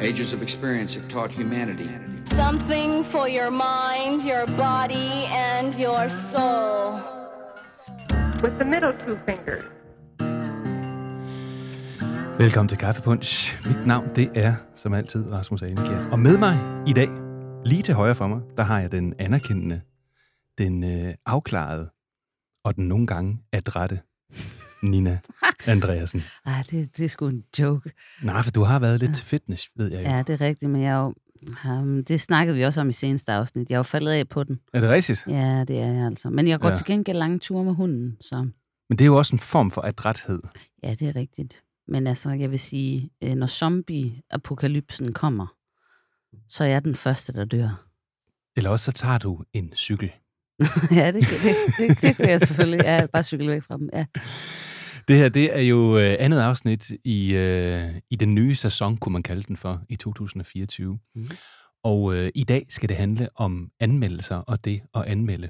Ages of experience have taught humanity. Something for your mind, your body, and your soul. with the middle two fingers. Velkommen til Kaffepunch. Mit navn, det er som altid Rasmus Anekjær. Og med mig i dag, lige til højre for mig, der har jeg den anerkendende, den øh, afklarede og den nogle gange adrette Nina Andreasen. Ej, det, det er sgu en joke. Nej, for du har været lidt til fitness, ved jeg jo. Ja, det er rigtigt, men jeg er jo, um, det snakkede vi også om i seneste afsnit. Jeg er jo faldet af på den. Er det rigtigt? Ja, det er jeg altså. Men jeg går Ja. til gengæld lange ture med hunden, så Men det er jo også en form for adræthed. ja, det er rigtigt. Men altså, jeg vil sige, øh, når zombie-apokalypsen kommer, så er jeg den første, der dør. Eller også så tager du en cykel. ja, det, det, det, det kunne jeg selvfølgelig. Ja, bare cykle væk fra dem. Ja. Det her, det er jo øh, andet afsnit i, øh, i den nye sæson, kunne man kalde den for, i 2024. Mhm. Og øh, i dag skal det handle om anmeldelser og det at anmelde.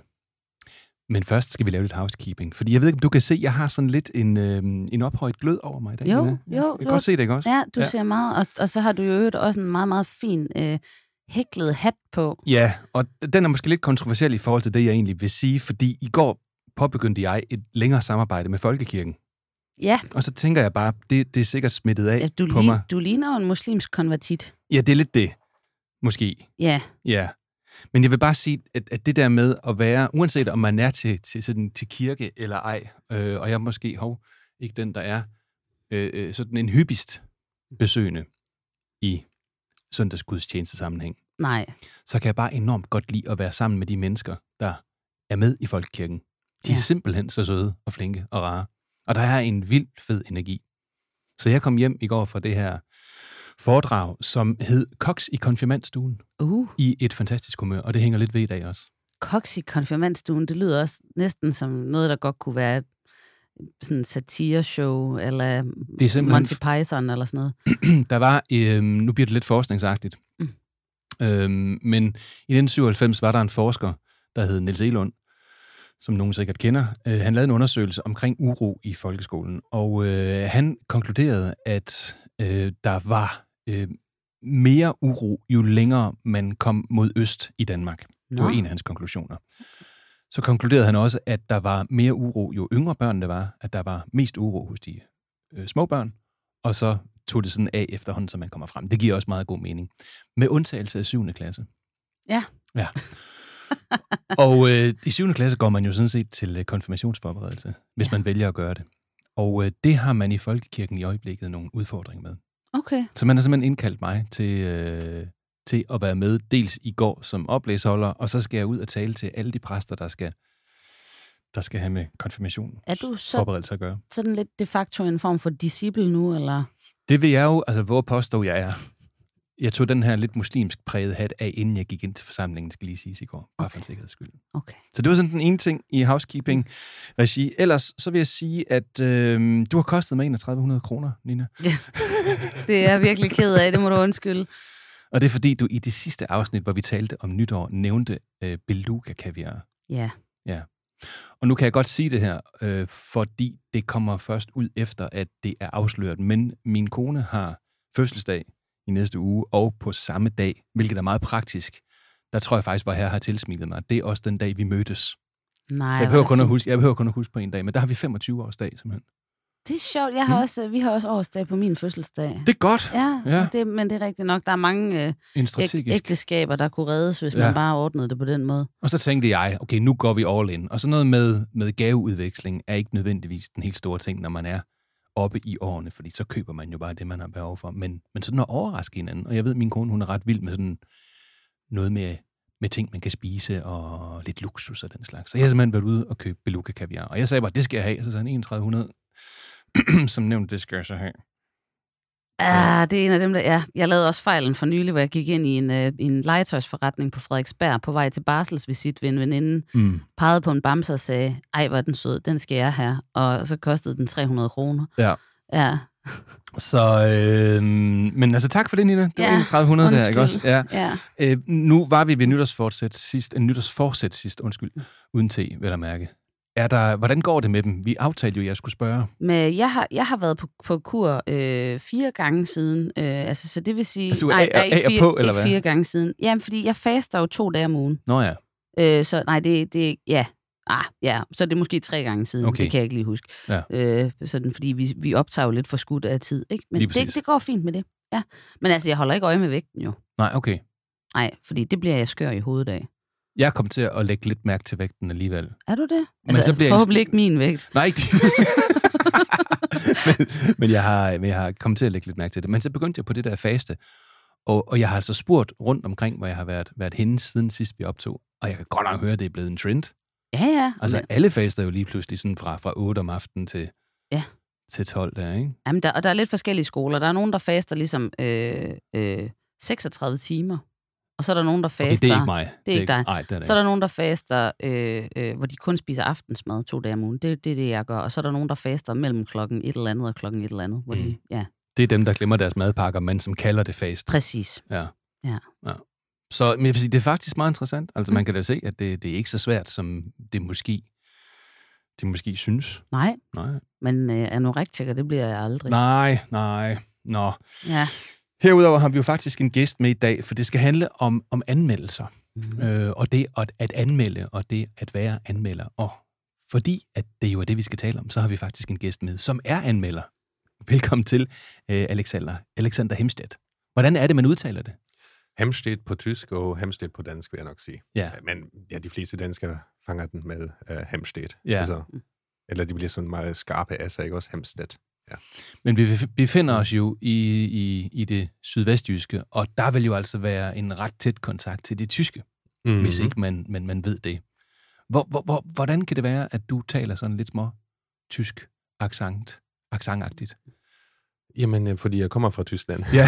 Men først skal vi lave lidt housekeeping. Fordi jeg ved ikke, om du kan se, jeg har sådan lidt en, øh, en ophøjet glød over mig i dag. Jo, Nina. jo, Jeg kan jo. godt se det, ikke også? ja, du Ja. ser meget. Og, og så har du jo øvrigt også en meget, meget fin øh, hæklet hat på. Ja, og den er måske lidt kontroversiel i forhold til det, jeg egentlig vil sige, fordi i går påbegyndte jeg et længere samarbejde med Folkekirken. Ja, Og så tænker jeg bare, det, det er sikkert smittet af ja du, på lig, mig. du ligner en muslimsk konvertit. Ja, det er lidt det. Måske. Ja, Ja. Men jeg vil bare sige, at, at det der med at være, uanset om man er til, til, sådan, til kirke eller ej, øh, og jeg er måske hov, ikke den, der er øh, øh, sådan en hyppigst besøgende i søndagsgudstjeneste sammenhæng, nej. så kan jeg bare enormt godt lide at være sammen med de mennesker, der er med i folkekirken. De er Ja. simpelthen så søde og flinke og rare. Og der er en vildt fed energi. Så jeg kom hjem i går fra det her foredrag, som hed Koks i konfirmandstuen Uh, i et fantastisk humør, og det hænger lidt ved i dag også. koks i konfirmandstuen, det lyder også næsten som noget, der godt kunne være et sådan satireshow, eller Det er simpelthen, Monty Python, eller sådan noget. der var, øhm, nu bliver det lidt forskningsagtigt, Mm. øhm, men i 1997 var der en forsker, der hed Niels Elund, som nogen sikkert kender. Øh, han lavede en undersøgelse omkring uro i folkeskolen, og øh, han konkluderede, at øh, der var øh, mere uro, jo længere man kom mod øst i Danmark. Det var Nå. en af hans konklusioner. Så konkluderede han også, at der var mere uro, jo yngre børn det var, at der var mest uro hos de øh, små børn, og så tog det sådan af efterhånden, som man kommer frem. Det giver også meget god mening. Med undtagelse af 7. klasse. Ja. Ja. og øh, i 7. klasse går man jo sådan set til øh, konfirmationsforberedelse, hvis Ja. man vælger at gøre det. Og øh, det har man i Folkekirken i øjeblikket nogle udfordringer med. Okay. Så man har simpelthen indkaldt mig til, øh, til at være med, dels i går som oplæsholder, og så skal jeg ud og tale til alle de præster, der skal, der skal have med konfirmation Er du så forberedelse at gøre. sådan lidt de facto en form for disciple nu, eller? Det vil jeg jo, altså hvor påstå, jeg er. Jeg tog den her lidt muslimsk præget hat af, inden jeg gik ind til forsamlingen, skal lige siges i går, bare for en sikkerheds skyld. Okay. Så det var sådan den ene ting i housekeeping-regi. Ellers så vil jeg sige, at øh, du har kostet mig 3100 kroner, Nina. Det er jeg virkelig ked af, det må du undskylde. Og det er fordi, du i det sidste afsnit, hvor vi talte om nytår, nævnte øh, beluga-kaviar. Ja, Og nu kan jeg godt sige det her, øh, fordi det kommer først ud efter, at det er afsløret. Men min kone har fødselsdag i næste uge, og på samme dag, hvilket er meget praktisk. Der tror jeg faktisk, hvor her har tilsmilet mig. Det er også den dag, vi mødtes. nej. Så jeg behøver, er kun at huske, jeg behøver kun at huske på en dag, men der har vi 25 års dag simpelthen. Det er sjovt. Jeg har Mm. også, vi har også årsdag på min fødselsdag. Det er godt. Ja, Ja. Det, men det er rigtigt nok. Der er mange øh, æg- ægteskaber, der kunne reddes, hvis Ja. ja. man bare ordnede det på den måde. Og så tænkte jeg, okay, nu går vi all in. Og så noget med, med gaveudveksling er ikke nødvendigvis den helt store ting, når man er oppe i årene, fordi så køber man jo bare det, man har behov for. Men, men sådan at overraske hinanden. Og jeg ved, at min kone, hun er ret vild med sådan noget med, med ting, man kan spise, og lidt luksus og den slags. Så jeg har simpelthen været ude og købe beluga kaviar. Og jeg sagde bare, det skal jeg have. Og så sagde han 3100. Som nævnt, det skal jeg så have. Ja, det er en af dem, der... Ja, jeg lavede også fejlen for nylig, hvor jeg gik ind i en, øh, en legetøjsforretning på Frederiksberg på vej til barselsvisit ved en veninde, Mm. pegede på en bamse og sagde, ej, hvor er den sød, den skal jeg have. Og så kostede den 300 kroner. Ja. Ja, Så, øh, men altså tak for det, Nina. Det var Ja, 3100 der, ikke også? Ja. ja. Øh, nu var vi ved nytårsfortsæt sidst, en nytårsforsæt sidst, undskyld, uden te, vel at mærke. Er der, hvordan går det med dem? Vi aftalte jo, at jeg skulle spørge. Men jeg har, jeg har været på, på kur øh, fire gange siden. Øh, altså, så det vil sige... Altså, nej, af- nej, ikke fire, på, eller hvad? fire gange siden. Jamen, fordi jeg faster jo to dage om ugen. Nå ja, Øh, så nej, det, det ja. Ah, ja, så er det måske tre gange siden. Okay. Det kan jeg ikke lige huske. Ja. Øh, sådan, fordi vi, vi optager jo lidt for skudt af tid. Ikke? Men det, det går fint med det. Ja. Men altså, jeg holder ikke øje med vægten jo. nej, okay. Nej, fordi det bliver jeg skør i hovedet af. Jeg kom til at lægge lidt mærke til vægten alligevel. Er du det? Altså, så bliver jeg forhåbentlig ikke min vægt. Nej, ikke men, men, jeg har, men jeg har kommet til at lægge lidt mærke til det. Men så begyndte jeg på det der faste, og, og jeg har altså spurgt rundt omkring, hvor jeg har været, været henne siden sidst vi optog, og jeg kan godt nok høre, at det er blevet en trend. Ja, ja. Altså Men, alle faster jo lige pludselig sådan fra, fra 8 om aftenen til, Ja. til 12 der, ikke? jamen, der, og der er lidt forskellige skoler. Der er nogen, der faster ligesom øh, øh, 36 timer. Og så er der nogen, der faster... Okay, det er ikke mig. Det er ikke dig. Nej, det er det Så er der nogen, der faster, øh, øh, hvor de kun spiser aftensmad to dage om ugen. Det, det er det, jeg gør. Og så er der nogen, der faster mellem klokken et eller andet og klokken et eller andet. Hvor mm. de, ja, Det er dem, der glemmer deres madpakker, men som kalder det fast. præcis. Ja. Ja. ja. Så men jeg vil sige, det er faktisk meget interessant. Altså, man kan da se, at det, det er ikke så svært, som det måske, det måske synes. Nej, Nej. men øh, anorektiker, det bliver jeg aldrig. Nej, nej. Nå. Ja. Herudover har vi jo faktisk en gæst med i dag, for det skal handle om, om anmeldelser. Mm. Øh, og det at, at anmelde, og det at være anmelder. Og fordi at det jo er det, vi skal tale om, så har vi faktisk en gæst med, som er anmelder. Velkommen til, øh, Alexander, Alexander Hemstedt. Hvordan er det, man udtaler det? Hemstedt på tysk og Hemstedt på dansk, vil jeg nok sige. Ja. Men ja, de fleste danskere fanger den med uh, Hemstedt. Ja. Altså, eller de bliver sådan meget skarpe af sig, ikke også Hemstedt. Men vi befinder os jo i, i, i det sydvestjyske, og der vil jo altså være en ret tæt kontakt til det tyske, Mm-hmm. mm. hvis ikke man, man, man ved det. Hvor, hvor, hvor, hvordan kan det være, at du taler sådan lidt små tysk accent, accentagtigt? Jamen, øh, fordi jeg kommer fra Tyskland. Ja.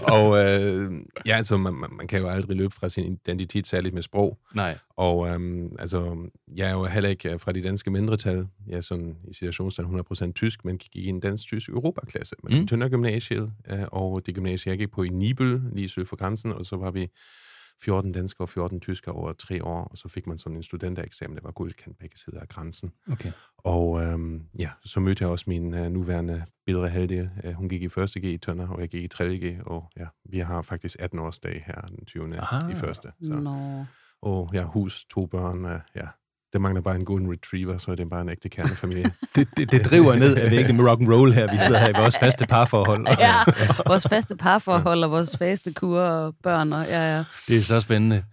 og øh, ja, altså, man, man kan jo aldrig løbe fra sin identitet, særligt med sprog. Nej. Og øhm, altså, jeg er jo heller ikke øh, fra de danske mindretal. Jeg er sådan i situationsstand 100% tysk, men gik i en dansk-tysk Europaklasse med Mm. Tønder Gymnasiet, øh, og det gymnasie, jeg gik på i Nibel, lige syd for grænsen, og så var vi 14 danskere og 14 tyskere over tre år, og så fik man sådan en studentereksamen, der var godkendt begge sider af grænsen. Okay. Og øhm, ja, så mødte jeg også min øh, nuværende bedre halvdel. Øh, hun gik i første G i Tønder, og jeg gik i 3. G, og ja, vi har faktisk 18 års dag her den 20. Aha. i første. Så. Nå. Og jeg har hus, to børn, øh, ja. Det mangler bare en golden retriever, så er det bare en ægte kernefamilie. Det, det, det driver ned af væggen med rock and roll her. Vi sidder her i vores faste parforhold. Ja, vores faste parforhold og vores faste kur og børn. Og, ja, ja. Det er så spændende.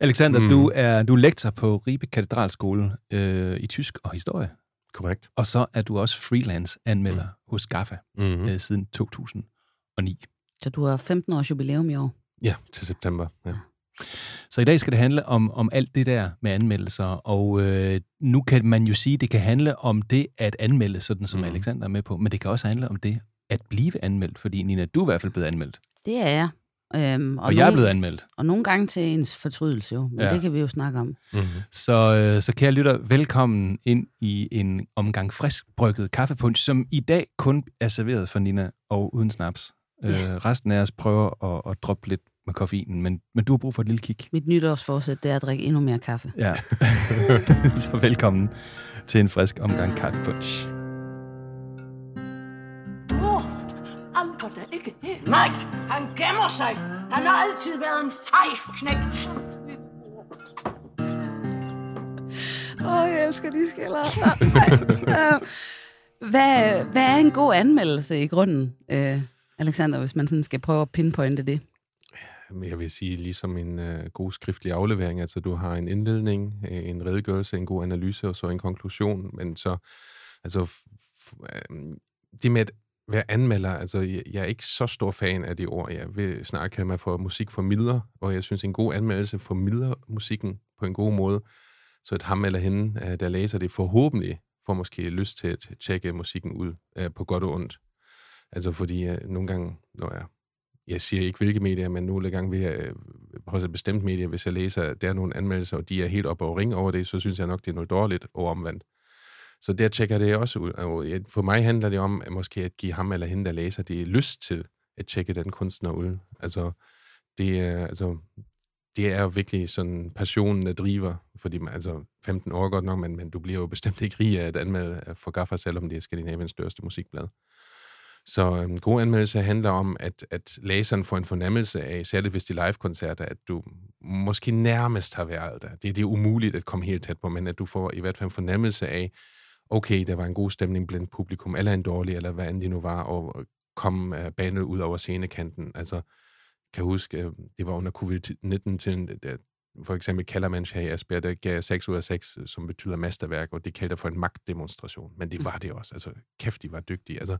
Alexander, mm. Mm. du, er, du er lektor på Ribe Katedralskole øh, i tysk og historie. Korrekt. Og så er du også freelance-anmelder mm. hos GAFA Mm-hmm. øh, siden 2009. Så du har 15 års jubilæum i år. Ja, til september. Ja. Så i dag skal det handle om, om alt det der med anmeldelser, og øh, nu kan man jo sige, at det kan handle om det at anmelde, sådan som mm. Alexander er med på, men det kan også handle om det at blive anmeldt, fordi Nina, du er i hvert fald blevet anmeldt, Det er jeg. Øhm, og, og jeg er nogle- blevet anmeldt. Og nogle gange til ens fortrydelse jo, men Ja. ja. det kan vi jo snakke om. Mm-hmm. Så, øh, så kære lytter, velkommen ind i en omgang frisk brygget kaffepunch, som i dag kun er serveret for Nina og uden snaps. Øh, resten af os prøver at, at droppe lidt med koffeinen, men, men du har brug for et lille kig. Mit nytårsforsæt, det er at drikke endnu mere kaffe. Ja. så velkommen til en frisk omgang kaffepunch. Anker da ikke det. Nej, han gemmer sig. Han har altid været en fej knægt. Åh, oh, jeg elsker de skiller. hvad, hvad er en god anmeldelse i grunden, øh, Alexander, hvis man sådan skal prøve at pinpointe det? Jeg vil sige, ligesom en øh, god skriftlig aflevering, altså du har en indledning, øh, en redegørelse, en god analyse og så en konklusion, men så, altså, f- f- øh, det med at være anmelder, altså jeg, jeg er ikke så stor fan af det ord, jeg vil snart kalde mig for musikformidler, og jeg synes en god anmeldelse formidler musikken på en god måde, så at ham eller hende, øh, der læser det, forhåbentlig får måske lyst til at tjekke musikken ud øh, på godt og ondt. Altså fordi øh, nogle gange, når jeg jeg siger ikke hvilke medier, men nogle gange gang ved at hos et bestemt medie, hvis jeg læser, at der er nogle anmeldelser, og de er helt oppe og ringe over det, så synes jeg nok, det er noget dårligt og omvendt. Så der tjekker det også ud. Og øh, for mig handler det om at måske at give ham eller hende, der læser det, lyst til at tjekke den kunstner ud. Altså, det er, altså, det er virkelig sådan passionen, der driver, fordi man, altså 15 år godt nok, men, men du bliver jo bestemt ikke rig af at anmelde for Gaffa, selvom det er Skandinaviens største musikblad. Så en god anmeldelse handler om, at, at læseren får en fornemmelse af, særligt hvis det er live-koncerter, at du måske nærmest har været der. Det, det er umuligt at komme helt tæt på, men at du får i hvert fald en fornemmelse af, okay, der var en god stemning blandt publikum, eller en dårlig, eller hvad end det nu var, og kom øh, uh, banet ud over scenekanten. Altså, kan huske, øh, det var under covid-19 til, for eksempel Kellermanns her i Asbjerg, der gav 6 ud af 6, som betyder mesterværk, og det kaldte for en magtdemonstration. Men det var det også. Altså, kæft, de var dygtige. Altså,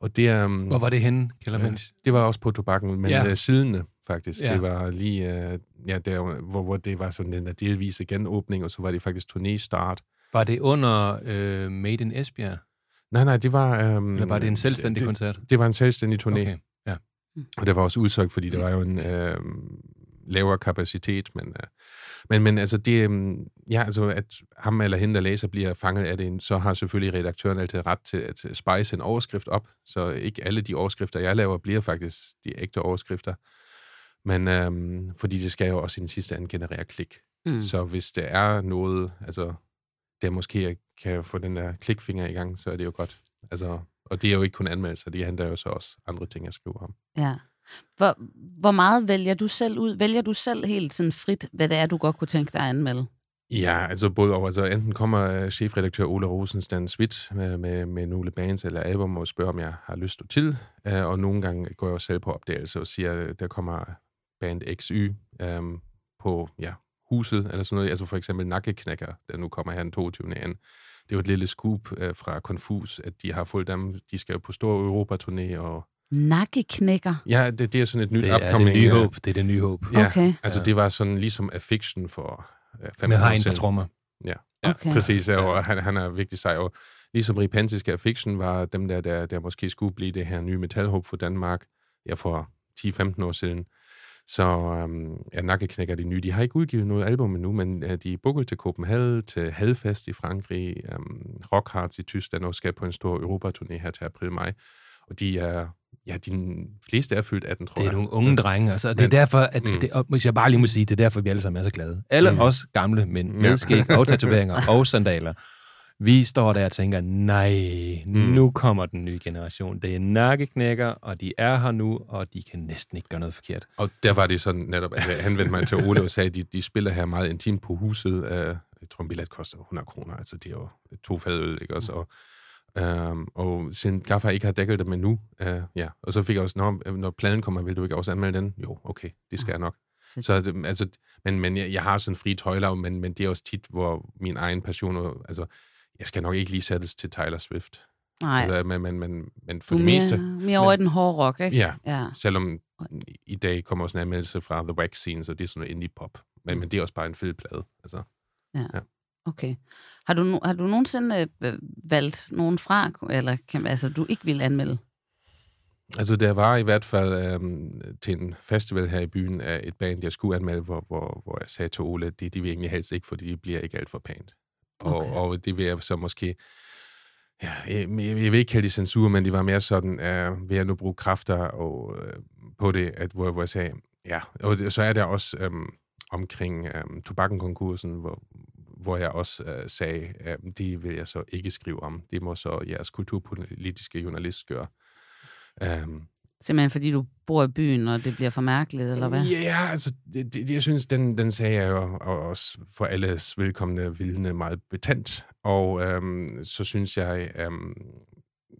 og det, um, Hvor var det henne, Kellermanns? Ja, det var også på tobakken, men ja. uh, sidene faktisk. Ja. Det var lige, uh, ja, der, hvor, hvor det var sådan en delvise genåbning, og så var det faktisk turné-start. Var det under uh, Made in Esbjerg? Nej, nej, det var... Um, Eller var det en selvstændig det, koncert? Det, det var en selvstændig turné. Okay, ja. Og det var også udtrykt, fordi der var jo en øh, lavere kapacitet, men, øh, men, men altså det, øh, ja, altså at ham eller hende, der læser, bliver fanget af det, så har selvfølgelig redaktøren altid ret til at spejse en overskrift op, så ikke alle de overskrifter, jeg laver, bliver faktisk de ægte overskrifter. Men øh, fordi det skal jo også i den sidste ende generere klik. Mm. Så hvis der er noget, altså der måske kan få den der klikfinger i gang, så er det jo godt. Altså, og det er jo ikke kun anmeldelser, det handler jo så også andre ting, jeg skriver om. Ja. Hvor, hvor meget vælger du selv ud? Vælger du selv helt sådan frit, hvad det er, du godt kunne tænke dig at anmelde? Ja, altså både over. Altså, enten kommer øh, chefredaktør Ole Rosenstand Svit med, med, med nogle bands eller album og spørger, om jeg har lyst til. Øh, og nogle gange går jeg også selv på opdagelse og siger, øh, der kommer band XY øhm, på ja, huset, eller sådan noget. Altså for eksempel Nakkeknækker, der nu kommer her den 22. an. Det var et lille scoop øh, fra Confus, at de har fulgt dem. De skal jo på stor Europa-turné, og Nakkeknækker? Ja, det, det er sådan et nyt det er upcoming... Det nye håb. Det er det nye håb. Ja, okay. altså det var sådan ligesom Affliction for uh, fem Med hegn på trommer. Ja, Okay. præcis. Og han, han er virkelig sej. Og ligesom Repentisk Affliction var dem der, der, der måske skulle blive det her nye metalhåb for Danmark, ja, for 10-15 år siden. Så um, ja, Nakkeknækker er de nye. De har ikke udgivet noget album endnu, men uh, de er booket til Copenhagen, til Hadfest i Frankrig, um, Rockhards i Tyskland, og skal på en stor Europa-turné her til april-maj. Og de er, ja, de fleste er fyldt 18, tror Det er jeg. nogle unge drenge. Altså, det er Men- derfor, at, Mm. det, og hvis jeg bare lige må sige, det er derfor, vi alle sammen er så glade. Alle mm. os gamle mænd med Ja. skæg og tatoveringer og sandaler. Vi står der og tænker, nej, Mm. nu kommer den nye generation. Det er nakkeknækker, og de er her nu, og de kan næsten ikke gøre noget forkert. Og der var det sådan netop, at jeg henvendte mig til Ole og sagde, at de, de spiller her meget intimt på huset. Uh, jeg tror, en billet koster 100 kroner, altså det er jo to fadøl, ikke også? Og, um, og siden Gaffa ikke har dækket dem endnu, uh, ja. Og så fik jeg også, når, når pladen kommer, vil du ikke også anmelde den? Jo, okay, det skal jeg nok. Så det, altså, men, men jeg, jeg har sådan fri tøjlav, men, men det er også tit, hvor min egen passion, altså, jeg skal nok ikke lige sættes til Taylor Swift. Nej, Altså, men, men, men, men for du det er meste, mere, mere over i den hårde rock, ikke? Ja. ja. Selvom i dag kommer også en anmeldelse fra The Wax Scene, så det er sådan noget indie-pop. Men, Mm. men det er også bare en fed plade. Altså. Okay. Har du, har du nogensinde øh, valgt nogen fra, eller kan, altså, du ikke vil anmelde? altså, der var i hvert fald øhm, til en festival her i byen af et band, jeg skulle anmelde, hvor, hvor, hvor jeg sagde til Ole, det de vil egentlig helst ikke, fordi det bliver ikke alt for pænt. Og, Okay. og det vil jeg så måske... Ja, jeg, jeg jeg vil ikke kalde det censur, men det var mere sådan, øh, vil jeg nu bruge kræfter og, øh, på det, at, hvor, hvor jeg sagde, ja, og så er der også øhm, omkring øhm, tobakkenkonkursen, hvor, hvor jeg også øh, sagde, at det vil jeg så ikke skrive om. Det må så jeres kulturpolitiske journalist gøre. Um, Simpelthen fordi du bor i byen, og det bliver for mærkeligt, eller hvad? Ja, altså, det, det, jeg synes, den, den sag er jo og også for alles velkomne vidne meget betændt. Og øhm, så synes jeg, øhm,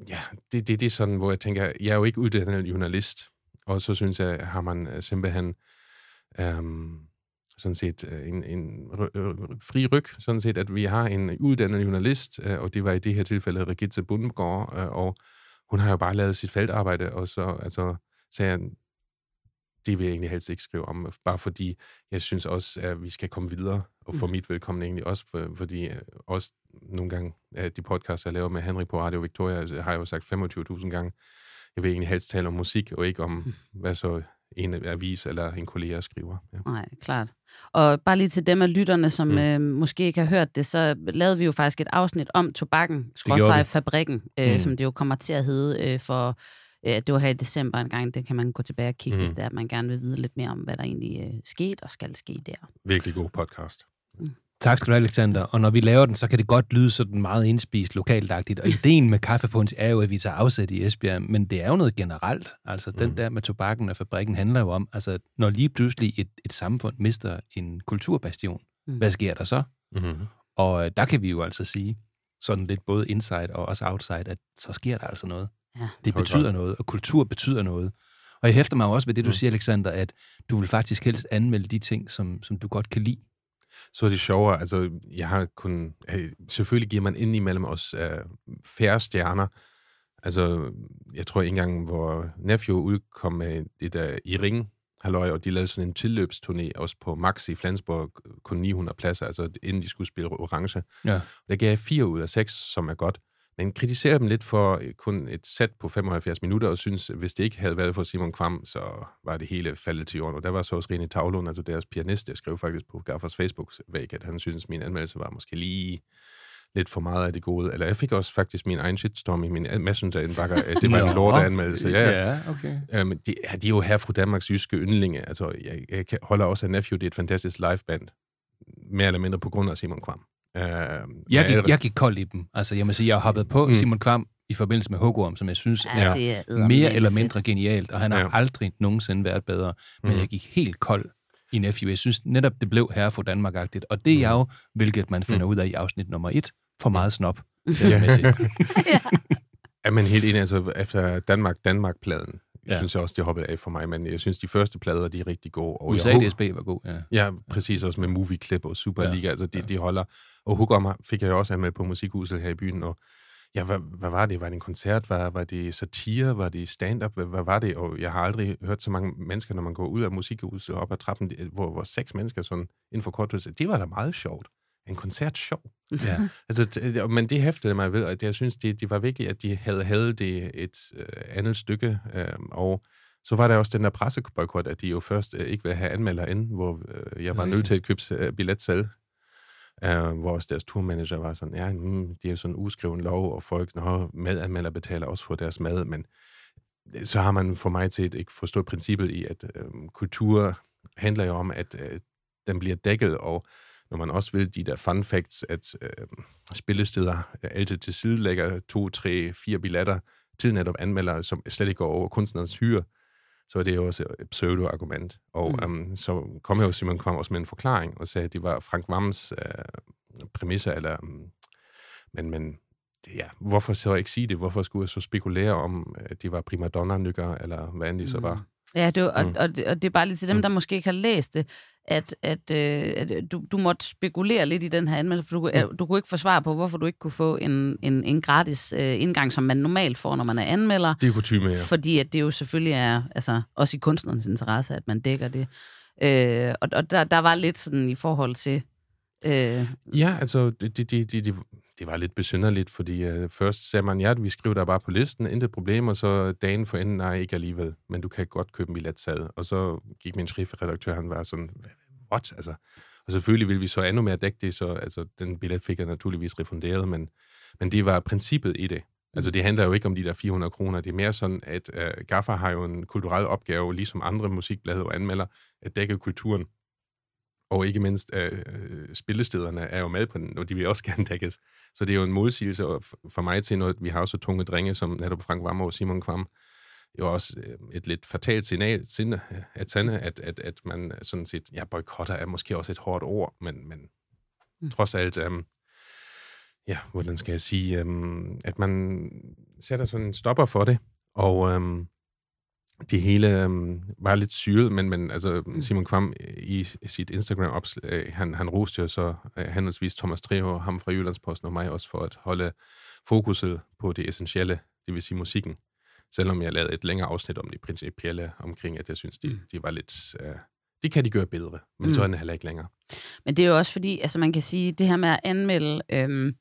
ja, det, det, det er sådan, hvor jeg tænker, jeg er jo ikke uddannet journalist. Og så synes jeg, har man øh, simpelthen øhm, sådan set øh, en, en r- fri ryg, sådan set, at vi har en uddannet journalist, øh, og det var i det her tilfælde Regitze Bundgaard, øh, og hun har jo bare lavet sit feltarbejde, og så altså, sagde jeg, det vil jeg egentlig helst ikke skrive om, bare fordi jeg synes også, at vi skal komme videre, og for mit vedkommende egentlig også, for, fordi øh, også nogle gange, øh, de podcasts, jeg laver med Henrik på Radio Victoria, har jeg jo sagt 25.000 gange, jeg vil egentlig helst tale om musik, og ikke om, hvad så en avis eller en kollega skriver. Ja. Nej, klart. Og bare lige til dem af lytterne, som Mm. mm. øh, måske ikke har hørt det, så lavede vi jo faktisk et afsnit om tobakken, skråstrej fabrikken, øh, Mm. mm. som det jo kommer til at hedde øh, for det var her i december en gang, det kan man gå tilbage og kigge, mm. Hvis det er, at man gerne vil vide lidt mere om, hvad der egentlig øh, skete og skal ske der. Virkelig god podcast. Tak skal du have, Alexander. Og når vi laver den, så kan det godt lyde sådan meget indspist lokaltagtigt. Og ideen med kaffepunch er jo, at vi tager afsæt i Esbjerg, men det er jo noget generelt. Altså den Mm. der med tobakken og fabrikken handler jo om, altså når lige pludselig et, et samfund mister en kulturbastion, Mm. hvad sker der så? Mm-hmm. Og øh, der kan vi jo altså sige, sådan lidt både inside og også outside, at så sker der altså noget. Ja. Det betyder noget, og kultur betyder noget. Og jeg hæfter mig også ved det, du Mm. siger, Alexander, at du vil faktisk helst anmelde de ting, som, som du godt kan lide. Så er det sjovere. Altså, jeg har kun... Øh, selvfølgelig giver man indimellem os øh, færre stjerner. Altså, jeg tror ikke engang, hvor Nephew udkom med det der i ring, halløj, og de lavede sådan en tilløbsturné også på Max i Flensborg, kun 900 pladser, altså inden de skulle spille orange. Ja. Der gav jeg 4 ud af 6, som er godt. Men kritiserer dem lidt for øh, kun et sæt på 75 minutter, og synes, hvis det ikke havde været for Simon Kvam, så var det hele faldet til jorden. Og der var så også Rene Tavlund, altså deres pianist, jeg skrev faktisk på Gaffers Facebook-væg, at han synes, at min anmeldelse var måske lige lidt for meget af det gode. Eller jeg fik også faktisk min egen shitstorm i min messenger-indbakker, det var en lorteanmeldelse. Ja, ja. okay. Um, de, ja, de er jo her fra Danmarks jyske yndlinge. Altså, jeg, jeg holder også af Nephew, det er et fantastisk liveband. Mere eller mindre på grund af Simon Kvam. Uh, Jeg gik, jeg gik kold i dem. Altså, jeg må sige, jeg har hoppet på Mm. mm. Simon Kvam i forbindelse med Hugorm, som jeg synes Ja, er det er mere eller fedt. mindre genialt, og han har Ja. aldrig nogensinde været bedre. Men Mhm. jeg gik helt kold i Nephew. Jeg synes netop, det blev her for Danmark-agtigt. Og det er jeg jo, hvilket man finder ud af i afsnit nummer et, for meget snop. Det er jeg med til. Ja, men helt enig, altså efter Danmark, Ja. Ja. synes også, det hoppede af for mig, men jeg synes, de første plader, de er rigtig gode. Og USA jeg, DSB var god, ja. Ja, præcis også med Movie Clip og Superliga, ja. Ja, altså de, de holder. Og Hugom fik jeg også med på Musikhuset her i byen, og ja, hvad, hvad var det? Var det en koncert? Var, var det satire? Var det stand-up? Hvad, hvad var det? Og jeg har aldrig hørt så mange mennesker, når man går ud af Musikhuset og op ad trappen, hvor, hvor seks mennesker sådan inden for kort tid, det var da meget sjovt. En koncert sjov. ja. Altså, men det hæftede mig ved, at jeg synes, det, det var vigtigt, at de havde, havde det et øh, andet stykke. Øh, og så var der også den der presseboykot, at de jo først øh, ikke ville have anmelder ind, hvor øh, jeg var nødt til at købe øh, billet selv. Øh, hvor også deres turmanager var sådan, ja, mm, det er jo sådan en uskreven lov, og folk, når madanmelder betaler også for deres mad, men så har man for mig til ikke forstået princippet i, at øh, kultur handler jo om, at øh, den bliver dækket, og når man også vil de der fun facts, at øh, spillesteder altid til side lægger to, tre, fire billetter til netop anmeldere, som slet ikke går over kunstnerens hyre, så er det jo også et pseudo-argument. Og Mm. mm. um, så kom jo Simon Kvam også med en forklaring, og sagde, at det var Frank Vams øh, præmisser, eller, um, men, men ja, hvorfor så ikke sige det? Hvorfor skulle jeg så spekulere om, at de var primadonna-nykker, eller hvad end de så var? Ja, det, var- og, Mm. mm. og, det, og det er bare lige til dem, Mm. der måske ikke har læst det, at, at, øh, at du, du måtte spekulere lidt i den her anmeldelse, for du, mm. du kunne ikke få svar på, hvorfor du ikke kunne få en, en, en gratis øh, indgang, som man normalt får, når man er anmelder. Det er kutume, ja. Fordi at det jo selvfølgelig er, altså også i kunstnerens interesse, at man dækker det. Øh, og og der, der var lidt sådan i forhold til... Øh, Ja, altså, det, det, det, det, det, var lidt besynderligt, fordi øh, først sagde man, ja, vi skriver der bare på listen, intet problem, og så dagen for enden, nej, ikke alligevel, men du kan godt købe en billet sad. Og så gik min chefredaktør, han var sådan, what? Altså, og selvfølgelig ville vi så endnu mere dække det, så altså, den billet fik jeg naturligvis refunderet, men, men det var princippet i det. Altså, det handler jo ikke om de der 400 kroner. Det er mere sådan, at øh, Gaffa har jo en kulturel opgave, ligesom andre musikblade og anmelder, at dække kulturen. Og ikke mindst, øh, øh, spillestederne er jo med på den, og de vil også gerne dækkes. Så det er jo en modsigelse for mig til noget, vi har så tunge drenge, som netop Frank Vammer og Simon Kvam. Jo også øh, et lidt fatalt signal til øh, at sende, at, at, at man sådan set, ja, boykotter er måske også et hårdt ord, men, men Mm. trods alt, øh, ja, hvordan skal jeg sige, øh, at man sætter sådan en stopper for det, og øh, det hele øhm, var lidt syret, men, men altså, Simon Kvam i sit Instagram-opslag, han, han roste jo så øh, henholdsvis Thomas Treho, ham fra Jyllandsposten og mig også for at holde fokuset på det essentielle, det vil sige musikken. Selvom jeg lavede et længere afsnit om det principielle omkring, at jeg synes, de, de var lidt... Øh, det kan de gøre bedre, men mm. så er den heller ikke længere. Men det er jo også fordi, altså man kan sige, det her med at anmelde, øhm,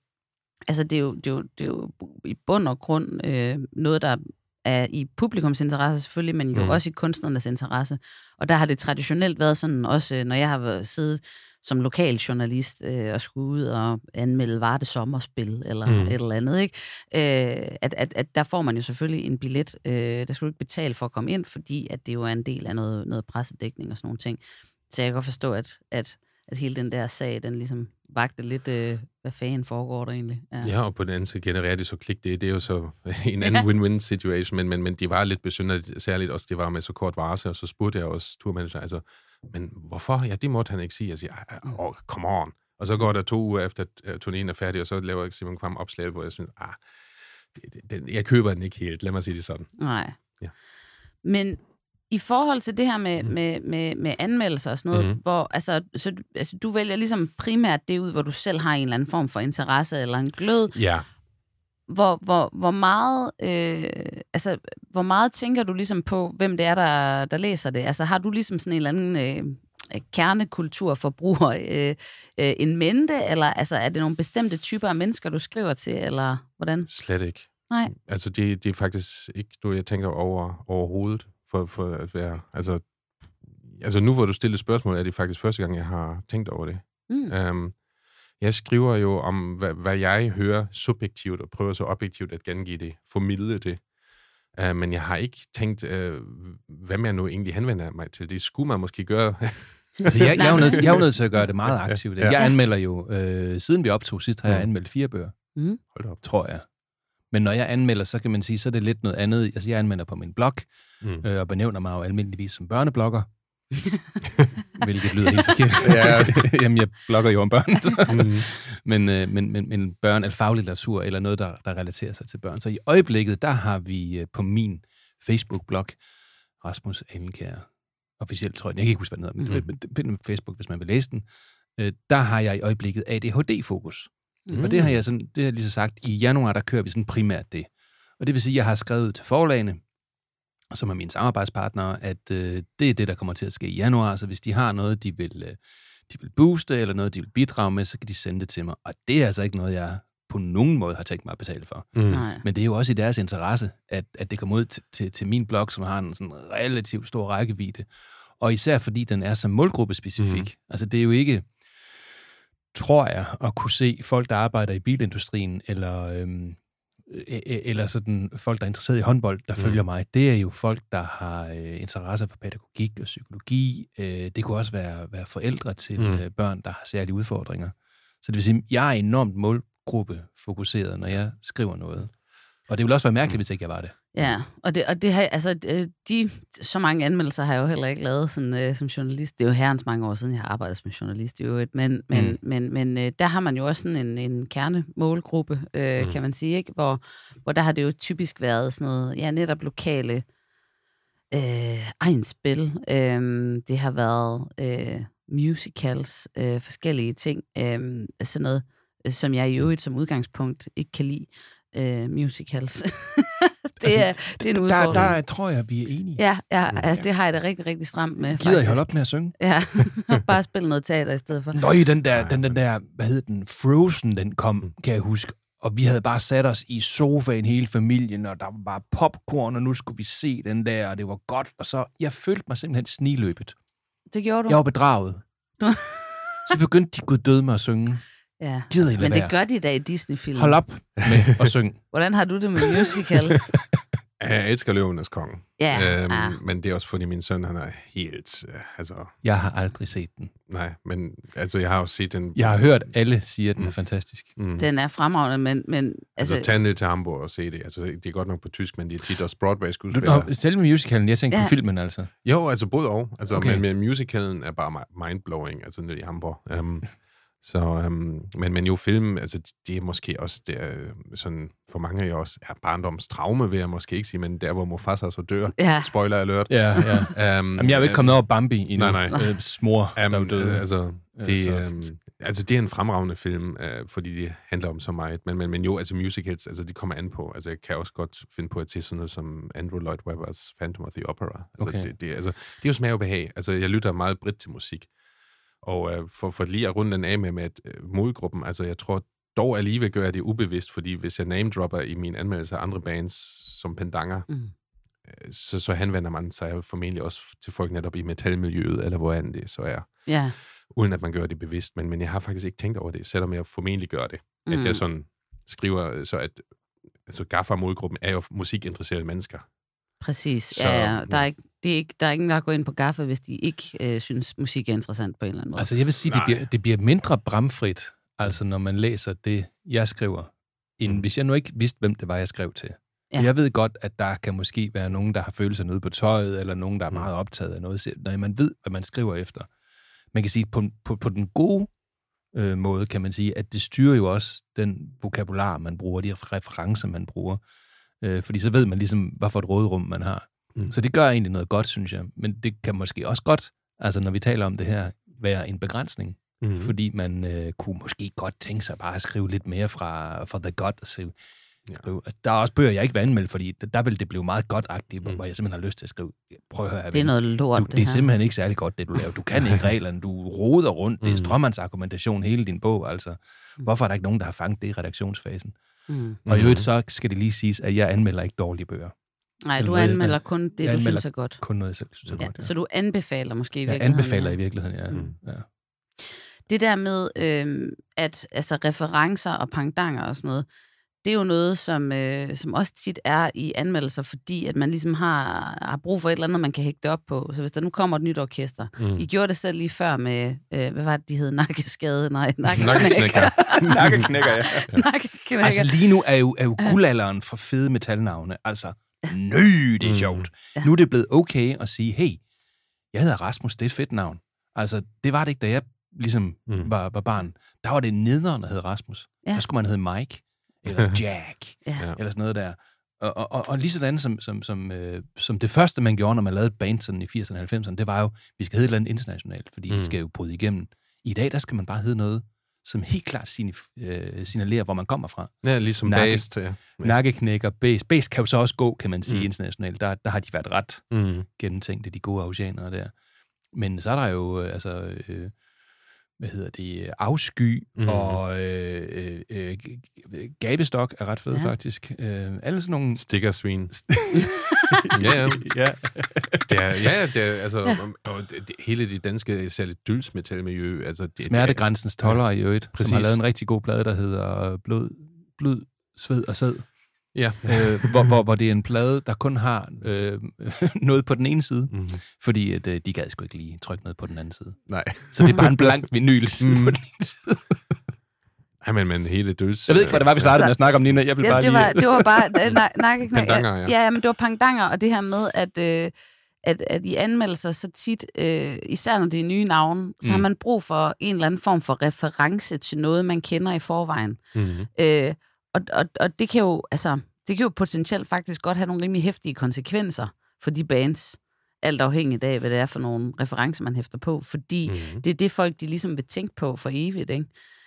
altså det er, jo, det, er jo, det er jo i bund og grund øh, noget, der er i publikums interesse selvfølgelig, men jo Mm. også i kunstnernes interesse. Og der har det traditionelt været sådan, også øh, når jeg har siddet som lokal journalist øh, og skulle ud og anmelde Varde Sommerspil eller mm. et eller andet, ikke? Øh, at, at, at der får man jo selvfølgelig en billet. Øh, der skal du ikke betale for at komme ind, fordi at det jo er en del af noget, noget pressedækning og sådan nogle ting. Så jeg kan godt forstå, at, at, at hele den der sag, den ligesom vagte lidt, øh, hvad fanden foregår der egentlig? Ja, og på den anden side genererer de så klik det. Det er jo så en anden win-win situation, men, men, men de var lidt besynderligt, særligt også, det var med så kort varsel, og så spurgte jeg også turmanager, altså, men hvorfor? Ja, det måtte han ikke sige. Jeg siger, "Ah, oh, come on. Og så går der to uger efter, at turnéen er færdig, og så laver Simon Kvam opslag, hvor jeg synes, ah, det, det, jeg køber den ikke helt. Lad mig sige det sådan. Nej. Ja. Men i forhold til det her med, mm. med, med, med anmeldelser og sådan noget, mm. hvor altså, så, du- altså, du vælger ligesom primært det ud, hvor du selv har en eller anden form for interesse eller en glød. Ja, Hvor, hvor, hvor, meget, øh, altså, hvor meget tænker du ligesom på, hvem det er, der, der læser det? Altså har du ligesom sådan en eller anden øh, kernekulturforbruger øh, øh, en mente, eller altså, er det nogle bestemte typer af mennesker, du skriver til, eller hvordan? slet ikke. Nej. Altså, det, det er faktisk ikke noget, jeg tænker over overhovedet, for, for at være... Altså, altså, nu hvor du stiller spørgsmål, er det faktisk første gang, jeg har tænkt over det. Mm. Um, jeg skriver jo om, hvad, hvad jeg hører subjektivt, og prøver så objektivt at gengive det, formidle det. Uh, men jeg har ikke tænkt, uh, hvad man nu egentlig henvender mig til. Det skulle man måske gøre. Altså, jeg, jeg, er jo nødt, jeg er jo nødt til at gøre det meget aktivt. Ja. Jeg anmelder jo, øh, siden vi optog sidst, har jeg Mm. anmeldt fire bøger, Hold da op. tror jeg. Men når jeg anmelder, så kan man sige, så er det lidt noget andet. Altså, jeg anmelder på min blog, Mm. øh, og benævner mig jo almindeligvis som børneblogger. hvilket lyder helt forkert. Ja. Jamen, jeg blogger jo om børn. så. Mm. men, øh, men, men, men børn eller faglitteratur, eller noget, der, der relaterer sig til børn. Så i øjeblikket, der har vi øh, på min Facebook-blog, Rasmus Alenkær, officielt tror jeg, jeg kan ikke huske, hvad den hedder, men mm. find den på Facebook, hvis man vil læse den. Øh, der har jeg i øjeblikket ADHD-fokus. Mm. Og det har jeg sådan, det har lige så sagt, i januar, der kører vi sådan primært det. Og det vil sige, at jeg har skrevet til forlagene, som er mine samarbejdspartnere, at øh, det er det, der kommer til at ske i januar. Så hvis de har noget, de vil, øh, de vil booste, eller noget, de vil bidrage med, så kan de sende det til mig. Og det er altså ikke noget, jeg på nogen måde har tænkt mig at betale for. Mm. Nej. Men det er jo også i deres interesse, at, at det kommer ud til, til, til min blog, som har en sådan relativt stor rækkevidde. Og især fordi den er så målgruppespecifik. Mm. Altså det er jo ikke, tror jeg, at kunne se folk, der arbejder i bilindustrien, eller, øhm, e- e- eller sådan folk, der er interesseret i håndbold, der mm. følger mig. Det er jo folk, der har øh, interesse for pædagogik og psykologi. Øh, det kunne også være, være forældre til Mm. mm. øh, børn, der har særlige udfordringer. Så det vil sige, jeg er enormt målgruppefokuseret, når jeg skriver noget. Og det ville også være mærkeligt, hvis ikke jeg var det. Ja, og det, og det har, altså, øh, de, så mange anmeldelser har jeg jo heller ikke lavet sådan, øh, som journalist. Det er jo herrens mange år siden, jeg har arbejdet som journalist i øvrigt, men, men, Mm. men, men øh, der har man jo også sådan en, en kernemålgruppe, øh, Mm. kan man sige, ikke? Hvor, hvor der har det jo typisk været sådan noget, ja, netop lokale øh, egenspil. Øh, det har været øh, musicals, øh, forskellige ting, øh, sådan noget, øh, som jeg i øvrigt som udgangspunkt ikke kan lide. Øh, musicals. det, Altså, er, det er en Der, udfordring. der tror jeg, vi er enige. Ja, ja altså, det har jeg det rigtig, rigtig stramt med. Gider I holde op med at synge? Ja, bare spille noget teater i stedet for. Nøj, den der, den, den der, hvad hed den, Frozen, den kom, kan jeg huske. Og vi havde bare sat os i sofaen hele familien, og der var bare popcorn, og nu skulle vi se den der, og det var godt. Og så, jeg følte mig simpelthen sniløbet. Det gjorde du? Jeg var bedraget. Så begyndte de gud døde med at synge. Ja. Gider I Men det gør de da i Disney-film. Hold op med at synge. Hvordan har du det med musicals? Jeg elsker Løvenes Konge. Ja, øhm, ja. Men det er også fordi min søn, han er helt... øh, Altså, Jeg har aldrig set den. nej, men altså, jeg har jo set den... Jeg har hørt alle sige, at den er fantastisk. Mm. Den er fremragende, men, men Altså, altså, tag ned til Hamburg og se det. Altså, det er godt nok på tysk, men det er tit også Broadway-skuespillere. nå, selve musicalen, jeg tænkte ja. På filmen altså. Jo, altså både og. Altså, Okay. men, men musicalen er bare mi- mindblowing, altså nede i Hamburg. Um, så, um, men, men jo, film, altså, det er måske også der, øh, sådan, for mange af jer også, er barndoms traume, vil jeg måske ikke sige, men der, hvor Mufasa så dør. Ja. Spoiler alert. Ja, ja. Um, Jamen, jeg er jo ikke kommet over Bambi endnu. Nej, nej. Øh, der er jo Um, døde. altså, Ja, det, så- um, altså, det er en fremragende film, uh, fordi det handler om så meget. Men, men, men jo, altså musicals, altså, de kommer an på. Altså, jeg kan også godt finde på at se sådan noget som Andrew Lloyd Webbers Phantom of the Opera. Altså, Okay. det, det, altså, det er jo smag og behag. Altså, jeg lytter meget bredt til musik. Og uh, for, for lige at runde den af med, med at, uh, modgruppen, altså, jeg tror dog alligevel gør jeg det ubevidst, fordi hvis jeg name-dropper i min anmeldelse af andre bands som Pendanger, Mm. øh, så, så henvender man sig formentlig også til folk netop i metalmiljøet, eller hvor end det så er. ja. uden at man gør det bevidst. Men, men jeg har faktisk ikke tænkt over det, selvom jeg formentlig gør det. Mm. At jeg sådan skriver, så at altså gaffer-målgruppen er jo musikinteresserede mennesker. Præcis. Så- ja, ja. Der, er ikke, det er ikke, der er ingen, der går ind på Gaffa, hvis de ikke øh, synes, musik er interessant på en eller anden måde. Altså, jeg vil sige, det bliver, det bliver mindre bramfrit, altså når man læser det, jeg skriver, end Mm. hvis jeg nu ikke vidste, hvem det var, jeg skrev til. Ja. Jeg ved godt, at der kan måske være nogen, der har følelser nede på tøjet, eller nogen, der er Mm. meget optaget af noget. Når man ved, hvad man skriver efter. Man kan sige, på, på, på den gode øh, måde, kan man sige, at det styrer jo også den vokabular, man bruger, de referencer, man bruger. Øh, fordi så ved man ligesom, hvad for et rådrum man har. Mm. Mm. Så det gør egentlig noget godt, synes jeg. Men det kan måske også godt, altså når vi taler om det her, være en begrænsning. Mm. Mm. Fordi man øh, kunne måske godt tænke sig bare at skrive lidt mere fra, fra The God. Og skrive, Ja. skrive. Altså, der er også bøger, jeg ikke vil anmelde, fordi der, der vil det blive meget godt-agtigt, Mm. mm. hvor jeg simpelthen har lyst til at skrive, prøv at høre, det er noget lort, du, det, det er her. simpelthen ikke særlig godt, det du laver. Du kan ikke reglerne, du roder rundt, det er Mm. strømmandsargumentation hele din bog, altså. Hvorfor er der ikke nogen, der har fanget det i redaktionsfasen? Mm. Og i Mhm. øvrigt så skal det lige siges, at jeg anmelder ikke dårlige bøger. Nej, du noget, anmelder jeg- kun det, jeg du synes er godt. Kun noget, jeg selv synes er Ja, godt. Ja. så du anbefaler måske i Jeg virkeligheden, anbefaler ja. i virkeligheden, ja. Mm. ja. Det der med, øh, at altså, referencer og pangdanger og sådan noget, det er jo noget, som, øh, som også tit er i anmeldelser, fordi at man ligesom har, har brug for et eller andet, man kan hægte op på. Så hvis der nu kommer et nyt orkester, Mm. I gjorde det selv lige før med, øh, hvad var det, de hed? Nakkeskade? Nej, nakkeknækker. Nakkeknækker. Nakkeknækker, ja. Nakkeknækker. Altså lige nu er jo, er jo guldalderen for fede metalnavne. Altså, nø, det er Mm. sjovt. Ja. Nu er det blevet okay at sige, hey, jeg hedder Rasmus, det er et fedt navn. Altså, det var det ikke, da jeg ligesom Mm. var, var barn. Der var det nederen, der hed Rasmus. Ja. Ja. Der skulle man hedde Mike, eller Jack, Ja. Eller sådan noget der. Og, og, og, og lige sådan som, som, som, øh, som det første, man gjorde, når man lavede et band sådan i 80'erne og 90'erne, det var jo, vi skal hedde et eller andet internationalt, fordi mm. Vi skal jo bryde igennem. I dag, der skal man bare hedde noget, som helt klart signif- øh, signalerer, hvor man kommer fra. Ja, ligesom Nakke- Dast. Ja. Ja. Nakkeknækker, base. Base kan jo så også gå, kan man sige, Mm. internationalt. Der, der har de været ret Mm. gennemtænkte, de gode oceaner der. Men så er der jo, øh, altså, øh, hvad hedder det, øh, afsky mm. og øh, øh, øh, gabestok er ret fede Ja. ja. faktisk. Øh, alle sådan nogle... Stikkersvin. ja, ja. Ja. Det er, ja, det er, altså, ja. og det, det, hele det danske, særligt dølsmetalmiljø, altså, det, Smertegrænsens toller i øvrigt, som Præcis. har lavet en rigtig god plade, der hedder Blod, Blod Sved og Sæd. Ja. øh, hvor, hvor, hvor det er en plade, der kun har øh, noget på den ene side, Mm. fordi at, øh, de gad sgu ikke lige trykke noget på den anden side. Nej. Så det er bare en blank vinyl side Mm. på den ene side. Ej, men, men hele døds... Jeg ved ikke, hvad det var, vi startede med at snakke om, Nina. Jeg vil Ja, bare det, lige... var, det var bare øh, na- nakkeknæk. Pendanger, ja. ja. ja, men det var pangdanger, og det her med, at, øh, at, at i anmeldelser så tit, øh, især når det er nye navne, så mm. har Mm. man brug for en eller anden form for reference til noget, man kender i forvejen. Mm. Øh, og, og, og det kan jo, altså, det kan jo potentielt faktisk godt have nogle rimelig hæftige konsekvenser for de bands, alt afhængigt af, hvad det er for nogle referencer, man hæfter på, fordi mm. Mm. det er det, folk de ligesom vil tænke på for evigt, ikke?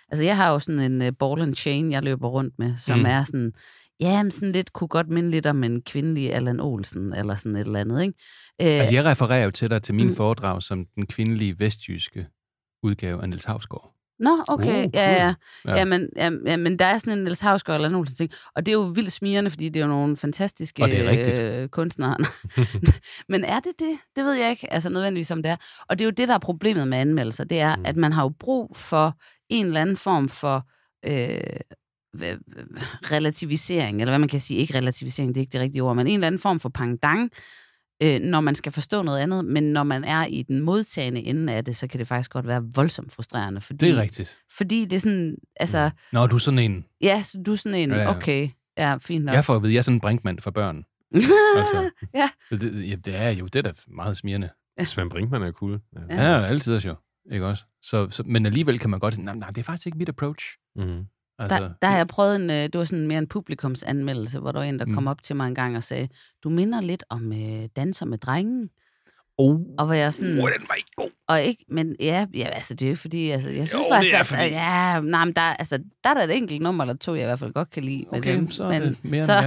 Altså, jeg har jo sådan en uh, ball and chain, jeg løber rundt med, som Mm. er sådan, ja, men sådan lidt, kunne godt minde lidt om en kvindelig Allan Olsen, eller sådan et eller andet, ikke? Øh, Altså, jeg refererer jo til dig til min mm. foredrag som den kvindelige vestjyske udgave af Niels Havsgaard. Nå, okay, Uh, ja, ja. Ja. Ja. Ja, men, ja, ja, men der er sådan en Niels Havsgaard eller nogen ting, og det er jo vildt smirrende, fordi det er jo nogle fantastiske Og det er rigtigt. øh, kunstnere. men er det det? Det ved jeg ikke, altså nødvendigvis om det er. Og det er jo det, der er problemet med anmeldelser, det er, Mm. at man har jo brug for en eller anden form for øh, relativisering, eller hvad man kan sige, ikke relativisering, det er ikke det rigtige ord, men en eller anden form for pangdang, øh, når man skal forstå noget andet, men når man er i den modtagende ende af det, så kan det faktisk godt være voldsomt frustrerende, fordi, Det er rigtigt. fordi det er sådan, altså, Nå, du er sådan en... Ja, så du er sådan en, Ja, ja. okay, ja, fint nok. Jeg får at vide, jeg er sådan en brinkmand for børn. altså. Ja. Det, ja, det er jo, det er da meget smirrende. Svend Brinkmann er cool. Ja. Ja. Er altid også jo, ikke også? Så, så, men alligevel kan man godt sige, nej, nej, det er faktisk ikke mit approach. Mm. Altså, Der, der har jeg prøvet en, øh, det var sådan mere en publikumsanmeldelse, hvor der var en, der Mm. kom op til mig en gang og sagde, du minder lidt om øh, danser med drengen. oh, Og hvor jeg sådan, oh, den var ikke god. og ikke, men ja, ja altså det er jo fordi, altså, jeg synes Jo, faktisk, det er at, fordi- ja, nej, men der, altså, der er der et enkelt nummer eller to, jeg i hvert fald godt kan lide. med Okay, dem, så men, det mere så, end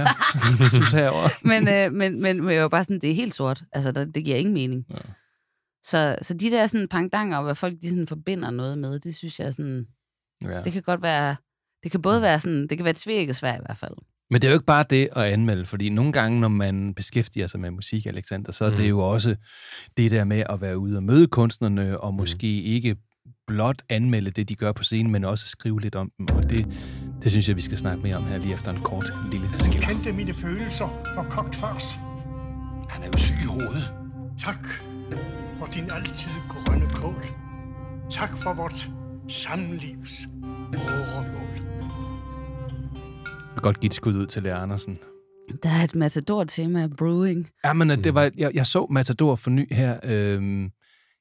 mere. Synes herovre. men, øh, men, men, men jeg var bare sådan, det er helt sort. Altså, der, det giver ingen mening. Ja. Så, så de der sådan pangdanger, hvad folk de sådan forbinder noget med, det synes jeg sådan, Ja. det kan godt være, det kan både være sådan, det kan være tvækket svært i hvert fald. Men det er jo ikke bare det at anmelde, fordi nogle gange, når man beskæftiger sig med musik, Alexander, så er Mm. det jo også det der med at være ude og møde kunstnerne, og måske ikke blot anmelde det, de gør på scenen, men også skrive lidt om dem. Og det, det synes jeg, vi skal snakke mere om her lige efter en kort lille skiller. kendte mine følelser for kogt fars. Han er jo syg i hovedet. Tak for din altid grønne kål. Tak for vort samlivs åremål. Jeg vil godt give et skud ud til Lea Andersen. Der er et matador-tema brewing. Ja, men mm. det var, jeg, jeg så Matador for ny her, øhm,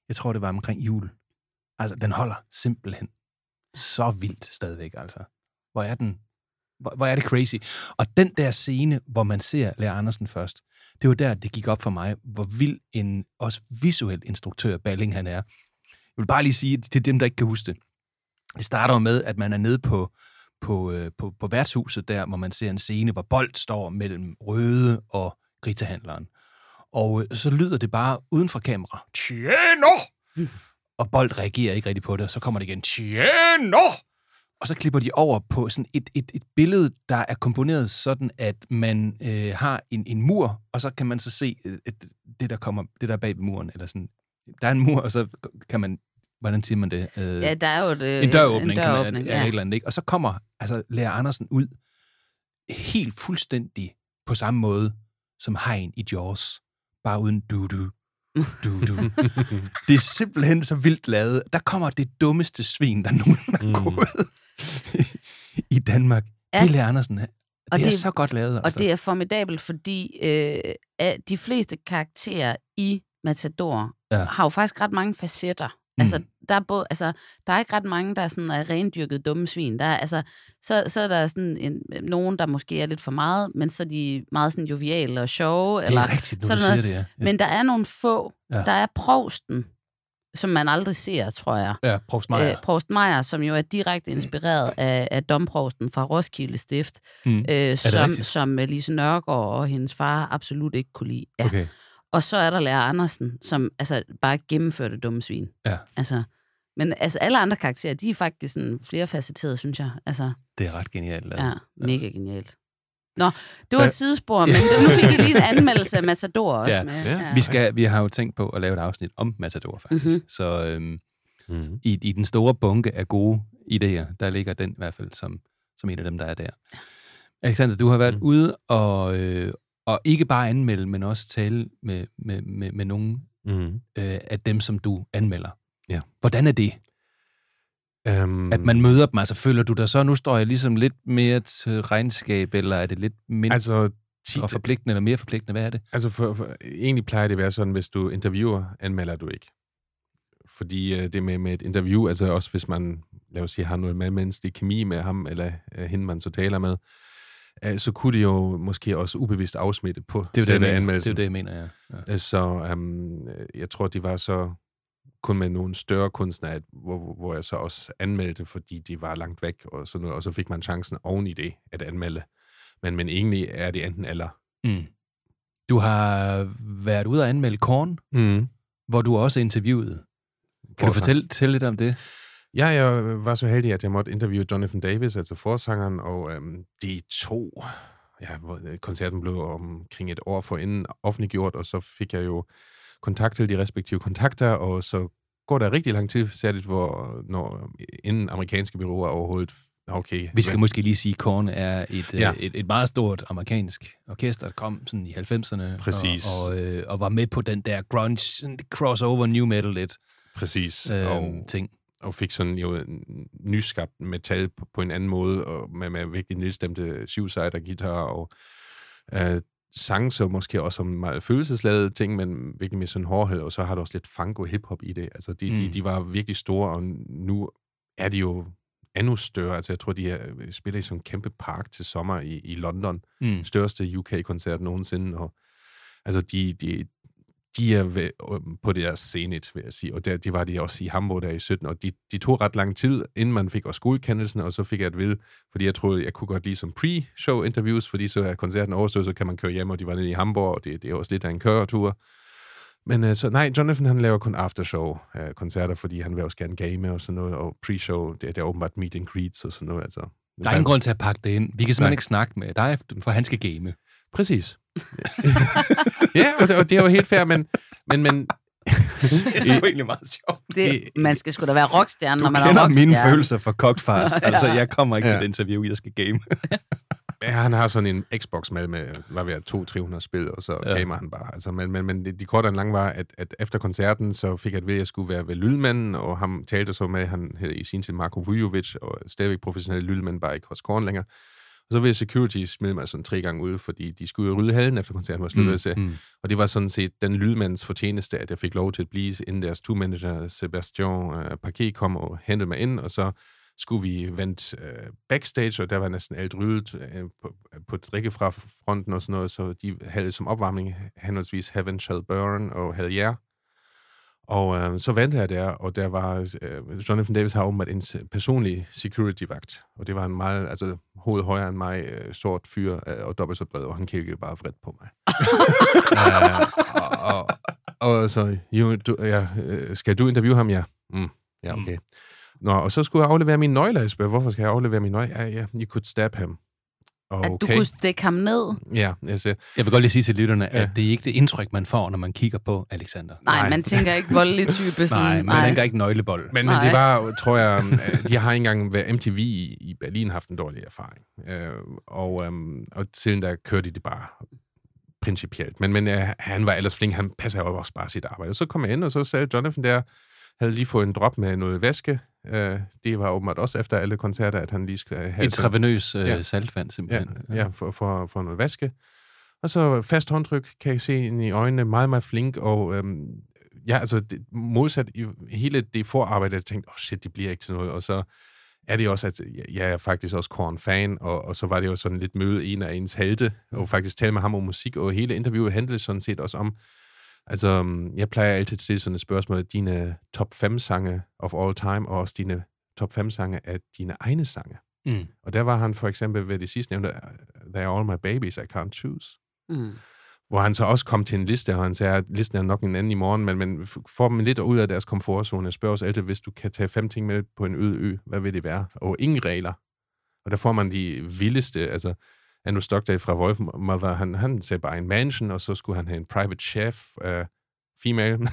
jeg tror, det var omkring jul. Altså, den holder simpelthen så vildt stadigvæk, altså. Hvor er den, hvor, hvor er det crazy. Og den der scene, hvor man ser Lea Andersen først, det var der, det gik op for mig, hvor vild en også visuel instruktør Balling han er. Jeg vil bare lige sige til dem, der ikke kan huske det. Det starter med, at man er nede på, på, øh, på, på værtshuset der, hvor man ser en scene, hvor Bold står mellem Røde og Gritahandleren. Og øh, så lyder det bare uden for kamera. Tjener! Og Bold reagerer ikke rigtig på det, og så kommer det igen. Tjener! Og så klipper de over på sådan et, et, et billede, der er komponeret sådan, at man øh, har en, en mur, og så kan man så se øh, et, det, der kommer, det der er bag ved muren. Eller sådan. Der er en mur, og så kan man, hvordan siger man det? Øh, Ja, der er jo et, øh, en døråbning, en kan man, døråbning ja. ja. et eller andet, ikke? Og så kommer altså Lea Andersen ud helt fuldstændig på samme måde som hegn i Jaws, bare uden du-du. Du-du. det er simpelthen så vildt lavet. Der kommer det dummeste svin, der nogensinde er Mm. gået i Danmark. Ja. Det er Lea Andersen. Det, Og det er det- så godt lavet. Og det er formidabelt, fordi øh, de fleste karakterer i Matador ja. har jo faktisk ret mange facetter. Mm. Altså, der er, både, altså, der er ikke ret mange, der er, sådan, er rendyrket dumme svin. Der er, altså, så, så er der sådan en, nogen, der måske er lidt for meget, men så er de meget sådan joviale og sjove. det eller, er rigtigt, så når er du der siger noget- det, ja. Men der er nogle få. Ja. Der er provsten, som man aldrig ser, tror jeg. ja, Prost Meier. Øh, Prost Meier, som jo er direkte inspireret af, af domprovsten fra Roskilde Stift, Mm. øh, som, rigtigt? som øh, Lise Nørgaard og hendes far absolut ikke kunne lide. Ja. Okay. Og så er der Lærer Andersen, som altså, bare gennemførte dumme svin. Ja. Altså, men altså, alle andre karakterer, de er faktisk sådan flere facetterede, synes jeg. Altså, Det er ret genialt lavet. ja, mega genialt. Nå, det var et sidespor, men nu fik jeg lige en anmeldelse af Matador også. Ja. Med. Ja. Vi, skal, vi har jo tænkt på at lave et afsnit om Matador, faktisk. Mhm. Mm-hmm. Så øhm, Mm-hmm. i, i den store bunke af gode idéer, der ligger den i hvert fald som, som en af dem, der er der. Alexander, du har været mm. ude og, øh, og ikke bare anmelde, men også tale med, med, med, med nogle Mm-hmm. øh, af dem, som du anmelder. Ja. Hvordan er det, Um, at man møder dem? Altså, føler du dig så, nu står jeg ligesom lidt mere til regnskab, eller er det lidt mindre altså, tit, forpligtende, eller mere forpligtende? Hvad er det? Altså, for, for, egentlig plejer det at være sådan, hvis du interviewer, anmelder du ikke. Fordi øh, det med, med et interview, altså også hvis man, lad os sige, har noget menneskelig kemi med ham, eller øh, hende, man så taler med, øh, så kunne det jo måske også ubevidst afsmitte på Det er det, jeg mener. Det er anmeldelsen. det, jeg mener, ja. ja. Øh, Så um, jeg tror, de var så kun med nogle større kunstnere, hvor, hvor jeg så også anmeldte, fordi de var langt væk, og, sådan noget, og så fik man chancen oven i det at anmelde. Men, men egentlig er det enten eller. Mm. Du har været ude og anmelde Korn, Mm. hvor du også interviewede. Kan du fortælle, fortælle lidt om det? Ja, jeg var så heldig, at jeg måtte interviewe Jonathan Davis, altså forsangeren, og øhm, de to, ja, hvor, øh, koncerten blev omkring et år forinden offentliggjort, og så fik jeg jo kontakt til de respektive kontakter, og så går der rigtig lang tid, særligt hvor, når, inden amerikanske byråer overhovedet, okay. Vi skal hvad- måske lige sige, at Korn er et, Ja. ja. et, et meget stort amerikansk orkester, der kom sådan i 90'erne. Præcis. Og, og, øh, og var med på den der grunge, crossover new metal lidt Præcis, øh, og, ting. Og fik sådan jo nyskabt metal på, på en anden måde, og med, med virkelig nedstemte syvsider guitar, og øh, sang så måske også om meget følelsesladede ting, men virkelig med sådan hårdhed, og så har der også lidt funk og hiphop i det. Altså, de, mm. de, de var virkelig store, og nu er de jo endnu større. Altså, jeg tror, de er, spiller i sådan en kæmpe park til sommer i, i London. Mm. Største UK-koncert nogensinde, og altså, de, de, de er ved, øhm, på det der scenet, vil jeg sige. Og der, de var de også i Hamburg der i 17, og de, de tog ret lang tid, inden man fik også godkendelsen, og så fik jeg et ved, fordi jeg troede, jeg kunne godt lide som pre-show interviews, fordi så er koncerten overstået, så kan man køre hjem, og de var nede i Hamburg, og det, det er også lidt af en køretur. Men øh, så nej, Jonathan han laver kun aftershow-koncerter, fordi han vil også gerne game og sådan noget, og pre-show, det, det er åbenbart meet and greets og sådan noget. Altså, Der er ingen grund til at pakke det ind. Vi kan simpelthen Nej. ikke snakke med dig, for han skal game. Præcis. Ja, og det, og det er jo helt fair, men, men, men det er sgu egentlig meget sjovt. Det, man skal sgu da være rockstjerne, Du når man er kender rockstjerne. mine følelser for cockfars. Altså, jeg kommer ikke Ja. til det interview, jeg skal game. Ja, han har sådan en Xbox med, med hvad ved jeg, 200-300 spil, og så Ja. gamer han bare. Altså, men, men, men de, de korte og lange var, at, at efter koncerten, så fik jeg at vide, at jeg skulle være ved Lydmanden, og ham talte så med, han hed i sin tid Marko Vujovic, og stadigvæk professionel Lydmand, bare ikke hos Korn længere. Og så ville security smide mig sådan tre gange ud, fordi de skulle jo rydde hallen efter koncerten var slut. Mm, mm. Og det var sådan set den lydmands fortjeneste, at jeg fik lov til at blive, inden deres tourmanager Sebastian uh, Parquet kom og hentede mig ind, og så skulle vi vente uh, backstage, og der var næsten alt ryddet uh, på, på drikke fra fronten og sådan noget, så de havde som opvarmning henholdsvis Heaven Shall Burn og Hell Yeah. Og øh, så ventede jeg der, og der var, øh, Jonathan Davis har åbenbart en personlig security-vagt, og det var en meget, altså hovedet højere end mig, øh, sort fyr øh, og dobbelt så bred, og han kiggede bare vredt på mig. øh, og, og, og så, jo, du, ja, øh, skal du interviewe ham? Ja. Mm, ja, okay. Nå, og så skulle jeg aflevere mine nøgler. Jeg spørger, hvorfor skal jeg aflevere mine nøgler? Ja, ja, you could stab him. At du Okay. kunne stikke ham ned. Ja, jeg siger, Jeg vil godt lige sige til lytterne, Ja. at det er ikke det indtryk, man får, når man kigger på Alexander. Nej, Nej. man tænker ikke voldelig type. Sådan, Nej, man tænker ikke nøglebold. Men, men Nej. det var, tror jeg, øh, de har ikke engang ved MTV i, i Berlin haft en dårlig erfaring. Øh, og, øhm, og siden der kørte de det bare principielt. Men, men øh, han var ellers flink, han passer jo også bare sit arbejde. Og så kom jeg ind, og så sagde Jonathan der, havde lige fået en drop med noget væske. Øh, det var åbenbart også efter alle koncerter, at han lige skulle have Intravenøs øh, Ja. saltvand, Ja, simpelthen. ja for, for, for noget væske. Og så fast håndtryk, kan jeg se ind i øjnene, meget, meget flink, og øhm, ja, altså det, modsat i hele det forarbejde, jeg tænkte, åh oh shit, det bliver ikke til noget, og så er det også, at jeg, jeg er faktisk også Korn-fan, og, og så var det jo sådan lidt møde en af ens helte, og faktisk tale med ham om musik, og hele interviewet handlede sådan set også om, altså øhm, jeg plejer altid at stille sådan et spørgsmål, dine top 5 sange of all time, og også dine top 5 sange af dine egne sange. Mm. Og der var han for eksempel ved det sidste nævnte, They are all my babies, I can't choose. Mm. Hvor han så også kom til en liste, og han sagde, at listen er nok en anden i morgen, men, men får dem lidt ud af deres komfortzone. Jeg spørger os altid, hvis du kan tage fem ting med på en øde ø, hvad vil det være? Og ingen regler. Og der får man de vildeste, altså Andrew Stockdale fra Wolf Mother, han, han sagde bare en mansion, og så skulle han have en private chef, uh, female.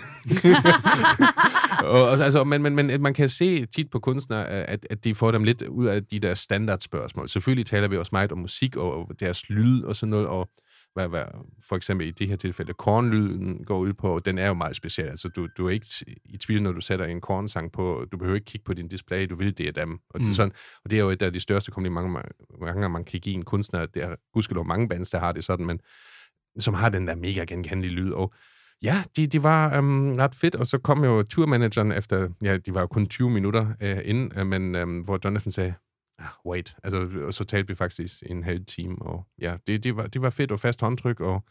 og, og, altså, men, men, men man kan se tit på kunstnere, at, at de får dem lidt ud af de der standardspørgsmål. Selvfølgelig taler vi også meget om musik og, og deres lyd og sådan noget, og hvad, hvad, for eksempel i det her tilfælde, kornlyden går ud på, den er jo meget speciel. Altså, du, du er ikke i tvivl, når du sætter en kornsang på, du behøver ikke kigge på din display, du vil, det er dem. Og, det, Mm. er sådan, og det er jo et af de største komplimenter, man, mange man kan give en kunstner. Det er gudskelov mange bands, der har det sådan, men som har den der mega genkendelige lyd. Og ja, det, det var um, ret fedt, og så kom jo turmanageren efter, ja, de var jo kun 20 minutter uh, inden, uh, men um, hvor Jonathan sagde, ah, wait, altså, og så talte vi faktisk en halv time, og ja, det, det, var, det var fedt og fast håndtryk, og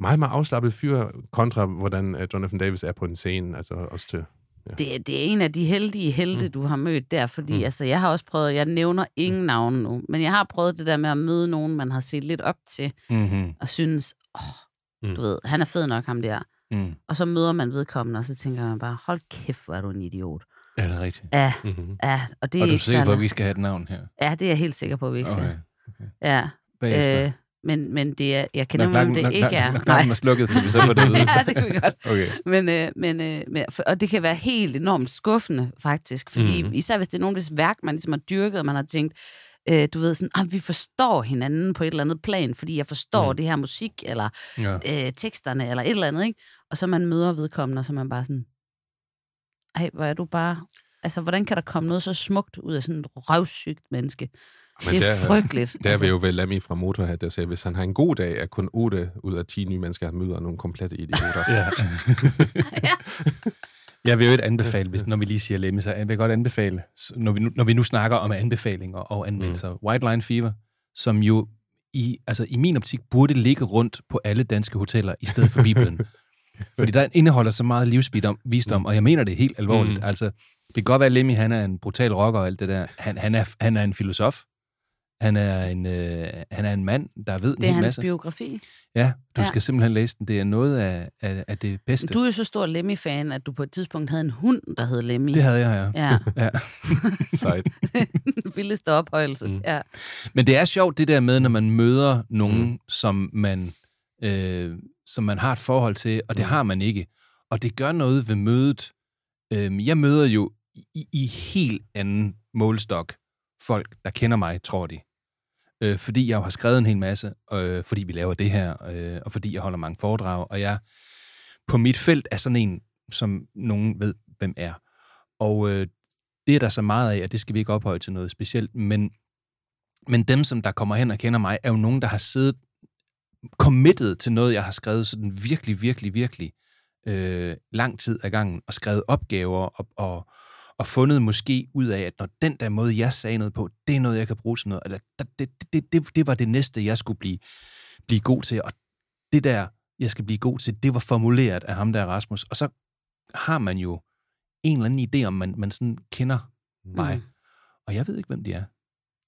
meget, meget afslappet fyr, kontra hvordan uh, Jonathan Davis er på en scene, altså også til, ja. Det, det er en af de heldige helte, mm. du har mødt der, fordi mm. altså, jeg har også prøvet, jeg nævner ingen mm. navne nu, men jeg har prøvet det der med at møde nogen, man har set lidt op til, Mm-hmm. og synes, åh, Mm. du ved, han er fed nok, ham der. Mm. Og så møder man vedkommende, og så tænker man bare, hold kæft, hvor er du en idiot. Ja, det er rigtigt. Ja, Mm-hmm. ja, og det er Og du er ikke sikker på, at vi skal have et navn her? Ja, det er jeg helt sikker på, at vi ikke Okay. okay. Ja, Bagefter. øh, men, men det er, jeg kan når nemlig, om det ikke er. Når klokken er slukket, kan vi så få det vide. ja, det kan vi godt. Okay. Men, øh, men, øh, men, og det kan være helt enormt skuffende, faktisk. Fordi mm. især hvis det er nogen, hvis værk, man ligesom har dyrket, og man har tænkt, øh, du ved sådan, ah, vi forstår hinanden på et eller andet plan, fordi jeg forstår mm. det her musik, eller Ja. øh, teksterne, eller et eller andet, ikke? Og så man møder vedkommende, og så man bare sådan, ej, hvor er du bare... Altså, hvordan kan der komme noget så smukt ud af sådan et røvsygt menneske? Men det er der- frygteligt. Der altså. vil jo vel Lammy fra Motorhead, der sagde, hvis han har en god dag, er kun 8 ud af 10 nye mennesker, han møder nogle komplette idioter. Ja. Jeg vil jo ikke anbefale, hvis, når vi lige siger Lemmy, så jeg vil godt anbefale, når vi nu, når vi nu snakker om anbefalinger og anmeldelser, mm. White Line Fever, som jo i, altså i min optik burde ligge rundt på alle danske hoteller i stedet for Bibelen. Fordi der indeholder så meget livsvisdom, visdom, og jeg mener det helt alvorligt. Mm. Mm. Altså, det kan godt være, at Lemmy han er en brutal rocker og alt det der. Han, han, er, han er en filosof. Han er en, øh, han er en mand, der ved en Det er hel hans masse. biografi. Ja, du Ja. skal simpelthen læse den. Det er noget af, af, af det bedste. Du er jo så stor Lemmy-fan, at du på et tidspunkt havde en hund, der hed Lemmy. Det havde jeg, ja. Ja, ja. Sejt. den vildeste ophøjelse. Mm. Mm. Ja. Men det er sjovt, det der med, når man møder nogen, mm. som, man, øh, som man har et forhold til, og det Mm. har man ikke. Og det gør noget ved mødet. Øhm, jeg møder jo i, i helt anden målstok folk, der kender mig, tror de. Øh, fordi jeg jo har skrevet en hel masse, øh, fordi vi laver det her, øh, og fordi jeg holder mange foredrag, og jeg på mit felt er sådan en, som nogen ved, hvem er. Og øh, det er der så meget af, og det skal vi ikke ophøje til noget specielt, men, men dem, som der kommer hen og kender mig, er jo nogen, der har siddet committed til noget, jeg har skrevet sådan virkelig, virkelig, virkelig øh, lang tid ad gangen, og skrevet opgaver, og, og, og fundet måske ud af, at når den der måde, jeg sagde noget på, det er noget, jeg kan bruge til noget, eller det, det, det, det var det næste, jeg skulle blive, blive god til, og det der, jeg skal blive god til, det var formuleret af ham der Rasmus, og så har man jo en eller anden idé om, man, man sådan kender mig, mm. og jeg ved ikke, hvem de er.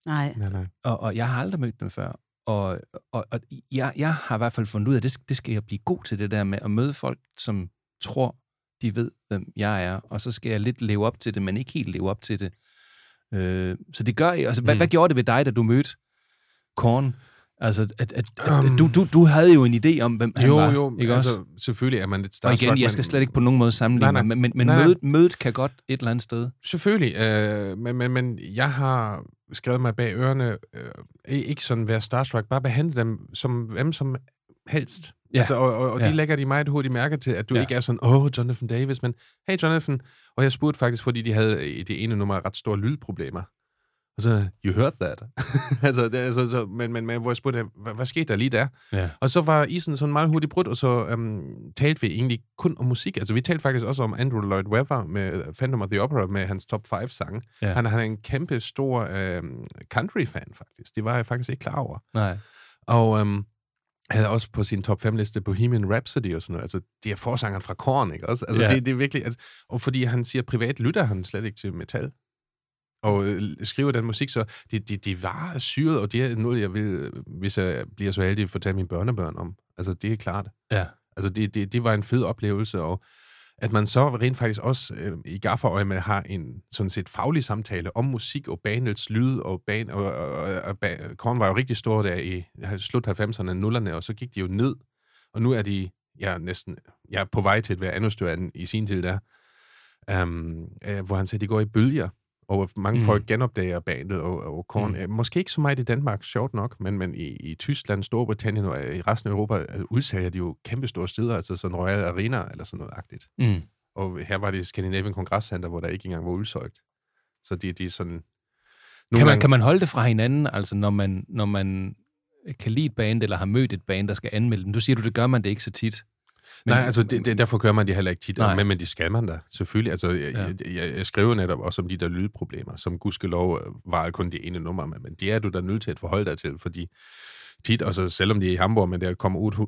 Nej. Nej, nej. Og, og jeg har aldrig mødt dem før. Og, og, og jeg, jeg har i hvert fald fundet ud af, at det, skal- det skal jeg blive god til, det der med at møde folk, som tror, de ved, hvem jeg er. Og så skal jeg lidt leve op til det, men ikke helt leve op til det. Øh, så det gør jeg. Altså, hvad, Mm. hvad gjorde det ved dig, da du mødte Korn? Altså, at, at, at, Um, du, du, du havde jo en idé om, hvem han Jo, var. jo, ikke altså også? selvfølgelig er man lidt Og starstruck. igen, jeg skal slet ikke på nogen måde sammenligne Nej, nej. mig, men, men Nej, nej. mødet, mødet kan godt et eller andet sted. Selvfølgelig, øh, men, men, men jeg har skrevet mig bag ørerne, øh, ikke sådan være starstruck, bare behandle dem som hvem som helst. Ja. Altså, og og, og de Ja. lægger de meget hurtigt mærke til, at du ja. ikke er sådan, åh, oh, Jonathan Davis, men hey, Jonathan. Og jeg spurgte faktisk, fordi de havde i det ene nummer ret store lydproblemer. Og så, you heard that. altså, det, altså, så, men, men, men hvor jeg spurgte, hvad, hvad skete der lige der? Ja. Og så var isen sådan meget hurtigt brudt, og så øhm, talte vi egentlig kun om musik. Altså, vi talte faktisk også om Andrew Lloyd Webber med Phantom of the Opera med hans top 5 sange. Ja. Han, han er en kæmpe stor øhm, country-fan, faktisk. Det var jeg faktisk ikke klar over. Nej. Og øhm, havde også på sin top 5-liste Bohemian Rhapsody og sådan noget. Altså, det er forsangeren fra Korn, ikke også? Altså, ja. det, det er virkelig... Altså, og fordi han siger, privat lytter han slet ikke til metal. Og øh, skriver den musik, så det, det, det var syret, og det er noget, jeg vil, hvis jeg bliver så heldig, fortælle mine børnebørn om. Altså, det er klart. Ja. Altså, det, det, det var en fed oplevelse, og at man så rent faktisk også øh, i gafferøje med har en sådan set faglig samtale om musik og banets lyd, og, ban, og, og, og, og Korn var jo rigtig stor der i slut 90'erne og 0'erne, og så gik de jo ned, og nu er de er næsten jeg er på vej til at være endnu større end i sin tid der, um, øh, hvor han siger, de går i bølger, og mange Mm. folk genopdager bandet og, og Korn. Mm. Måske ikke så meget i Danmark, sjovt nok, men, men i, i Tyskland, Storbritannien og i resten af Europa altså, udsager de jo kæmpe store steder, altså sådan Royal Arena eller sådan noget agtigt. Mm. Og her var det Scandinavian Congress Center, hvor der ikke engang var udsøgt. Så de, de er sådan... Nogle Kan man, gange- kan man holde det fra hinanden, altså når man, når man kan lide et band, eller har mødt et band, der skal anmelde dem? Du siger du, det gør man det ikke så tit. Men, Nej, altså det, det, derfor gør man det heller ikke tit, men, men det skal man da, selvfølgelig. Altså, jeg, Ja. ja. jeg, jeg, jeg skriver netop også om de der lydproblemer, som gudskelov øh, var kun det ene nummer, men, men det er du da nødt til at forholde dig til, fordi tit, og så selvom de er i Hamburg, men der kommer 8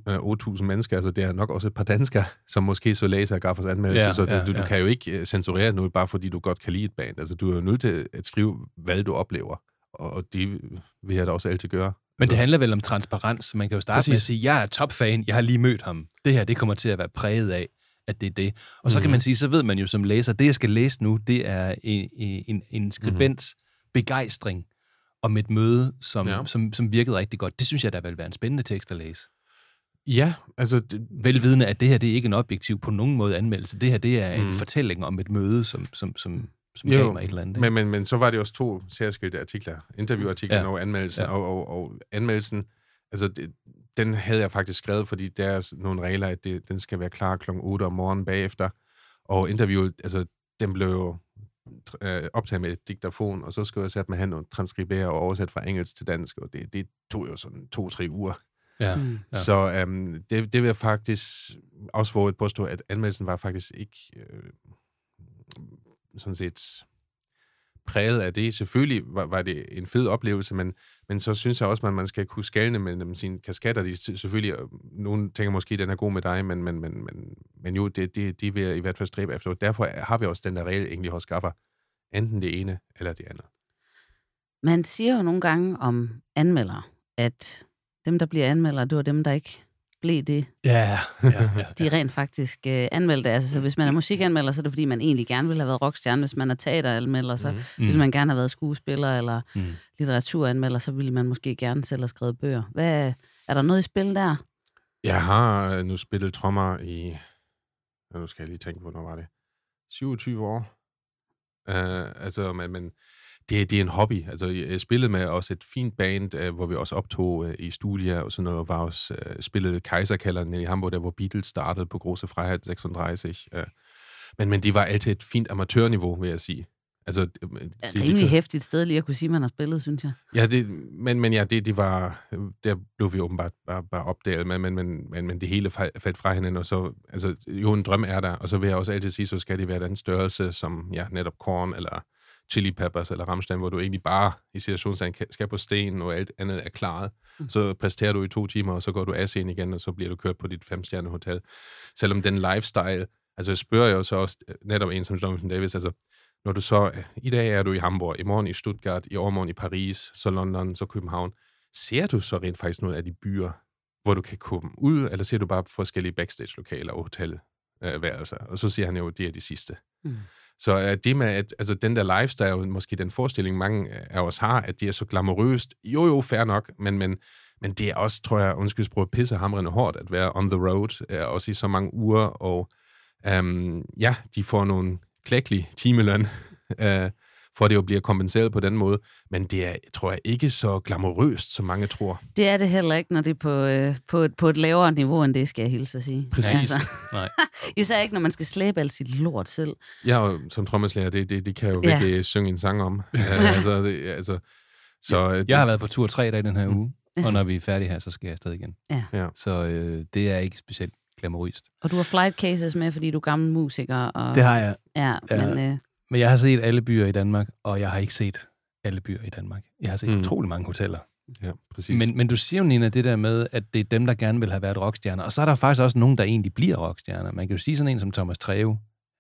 8.000 mennesker, altså det er nok også et par danskere, som måske så læser Gaffers anmeldelse, Ja, ja, så ja, ja, du, ja. du kan jo ikke øh, censurere noget, bare fordi du godt kan lide et band. Altså du er jo nødt til at skrive, hvad du oplever, og, og det vil jeg da også altid gøre. Men det handler vel om transparens. Man kan jo starte Præcis. med at sige, jeg er topfan, jeg har lige mødt ham. Det her, det kommer til at være præget af, at det er det. Og så mm. kan Mhm. man sige, så ved man jo som læser, det jeg skal læse nu, det er en, en, en skribents mm. begejstring om et møde, som, ja. Som, som virkede rigtig godt. Det synes jeg, der vil være en spændende tekst at læse. Ja, altså... Det, Velvidende, at det her, det er ikke en objektiv på nogen måde anmeldelse. Det her, det er mm. en Mm. fortælling om et møde, som, som, som, som Jo, gav mig et eller andet. ikke? Men, men, men så var det også to særskilte artikler. Interviewartiklen Ja. og anmeldelsen. Ja. Og, og, og anmeldelsen, altså det, den havde jeg faktisk skrevet, fordi der er nogle regler, at det, den skal være klar kl. 8 om morgenen bagefter. Og interviewet, altså den blev jo øh, optaget med et diktafon, og så skulle jeg sætte mig hen og transkribere og oversætte fra engelsk til dansk, og det, det tog jo sådan to-tre uger. ja. Mm. Ja. Så øhm, det, det vil jeg faktisk også våge et påstå, at anmeldelsen var faktisk ikke øh, sådan set præget af det. Selvfølgelig var, var det en fed oplevelse, men, men så synes jeg også, at man skal kunne skalne mellem sine kasketter. De, er selvfølgelig, øh, nogen tænker måske, at den er god med dig, men, men, men, men, men jo, det, det, det vil jeg i hvert fald stræbe efter. Derfor har vi også den der regel egentlig hos skaffer. Enten det ene eller det andet. Man siger jo nogle gange om anmeldere, at dem, der bliver anmeldere, det var dem, der ikke blev det, Ja, ja, ja. de rent faktisk øh, anmeldte. Altså, så hvis man er musikanmelder, så er det fordi, man egentlig gerne ville have været rockstjerne. Hvis man er teateranmelder, så mm. ville man gerne have været skuespiller, eller Mm. litteraturanmelder, så ville man måske gerne selv have skrevet bøger. Hvad, er der noget i spil der? Jeg har øh, nu spillet trommer i nu skal jeg lige tænke, hvornår var det? 27 år. Uh, altså, men, men det, det er en hobby. Altså, jeg spillede med også et fint band, uh, hvor vi også optog uh, i studier og sådan noget, og var også uh, spillede Kaiserkælderen i Hamburg, der hvor Beatles startede på Große Freiheit 36. Uh, men, men det var altid et fint amatørniveau, vil jeg sige. Altså, det, det, det rimelig hæftigt sted lige at kunne sige, at man har spillet, synes jeg. Ja, det, men, men ja, det, det var, der blev vi åbenbart bare, bare opdaget, men, men, men, men, men det hele faldt fra hinanden, og så, altså, jo, en drøm er der, og så vil jeg også altid sige, så skal det være den størrelse, som, ja, netop Korn, eller Chili Peppers, eller Rammstein, hvor du egentlig bare, i situationstegn, skal på stenen, og alt andet er klaret. Mm. Så præsterer du i to timer, og så går du af scenen igen, og så bliver du kørt på dit femstjerne hotel. Selvom den lifestyle, altså jeg spørger jo så også netop en som Jonathan Davis, altså, når du så, i dag er du i Hamburg, i morgen i Stuttgart, i overmorgen i Paris, så London, så København. Ser du så rent faktisk noget af de byer, hvor du kan komme ud, eller ser du bare forskellige backstage-lokaler og hotelværelser? Og så siger han jo, det er de sidste. Mm. Så uh, det med, at altså, den der lifestyle, måske den forestilling, mange øh, af os har, at det er så glamorøst, jo jo, fair nok, men, men, men det er også, tror jeg, undskyld sprog, pissehamrende hårdt at være on the road, uh, også i så mange uger, og um, ja, de får nogle klækkelig timeløn, øh, for det jo bliver kompenseret på den måde. Men det er, tror jeg, ikke så glamorøst, som mange tror. Det er det heller ikke, når det er på, øh, på, et, på et lavere niveau end det, skal jeg hilse at sige. Præcis. Altså. Nej. Især ikke, når man skal slæbe alt sit lort selv. Ja, og som trommeslager, det, det, det kan jeg jo virkelig ja. synge en sang om. uh, altså, det, altså, så, jeg, jeg har været på tur tre dage den her uge, og når vi er færdige her, så skal jeg afsted igen. Ja. ja. Så øh, det er ikke specielt glamourøst. Og du har flight cases med, fordi du er gammel musiker. Og... Det har jeg. Ja, ja. men... Øh... Men jeg har set alle byer i Danmark, og jeg har ikke set alle byer i Danmark. Jeg har set mm. utrolig mange hoteller. Ja, præcis. Men, men du siger jo, Nina, det der med, at det er dem, der gerne vil have været rockstjerner. Og så er der faktisk også nogen, der egentlig bliver rockstjerner. Man kan jo sige sådan en som Thomas Treve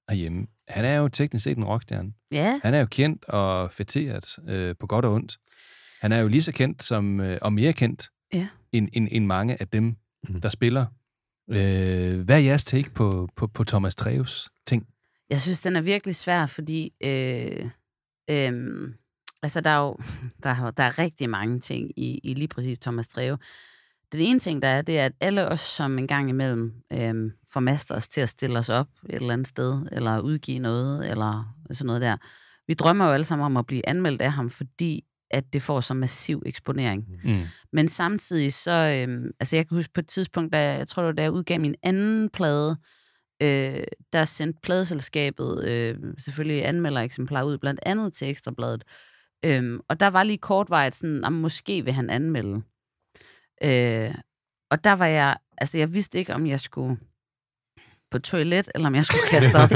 herhjemme. Han er jo teknisk set en rockstjerne. Ja. Han er jo kendt og fætteret øh, på godt og ondt. Han er jo lige så kendt som, øh, og mere kendt, ja. end, end, end mange af dem, mm. der spiller Øh, hvad er jeres take på, på, på Thomas Treves ting? Jeg synes, den er virkelig svær, fordi øh, øh, altså, der, er jo, der, der er rigtig mange ting i, i lige præcis Thomas Treve. Den ene ting, der er, det er, at alle os, som en gang imellem øh, formaster os til at stille os op et eller andet sted, eller udgive noget, eller sådan noget der, vi drømmer jo alle sammen om at blive anmeldt af ham, fordi at det får så massiv eksponering. Mm. Men samtidig så, øh, altså jeg kan huske på et tidspunkt, da jeg tror, det var, da jeg udgav min anden plade, øh, der sendte pladeselskabet øh, selvfølgelig anmelder eksemplar ud, blandt andet til Ekstrabladet. Øh, og der var lige kortvarigt sådan, at måske vil han anmelde. Øh, og der var jeg, altså jeg vidste ikke, om jeg skulle på toilet, eller om jeg skulle kaste op.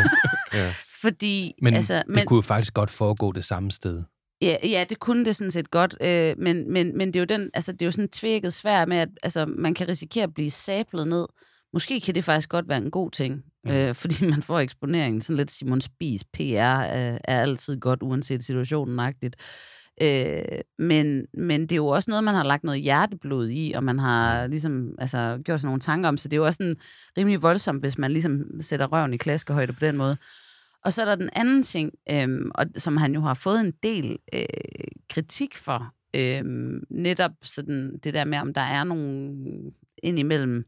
ja. Fordi, men altså, det kunne jo faktisk godt foregå det samme sted. Ja, ja, det kunne det sådan set godt, øh, men, men, men det er jo den, altså det er jo sådan tvækket svært med, at altså, man kan risikere at blive sablet ned. Måske kan det faktisk godt være en god ting, mm. øh, fordi man får eksponeringen. Sådan lidt Simon Spies PR er, er altid godt, uanset situationen-agtigt. Øh, men, men det er jo også noget, man har lagt noget hjerteblod i, og man har ligesom altså, gjort sig nogle tanker om, så det er jo også sådan rimelig voldsomt, hvis man ligesom sætter røven i klaskehøjde på den måde. Og så er der den anden ting, øhm, og, som han jo har fået en del øh, kritik for, øhm, netop sådan det der med, om der er nogen indimellem...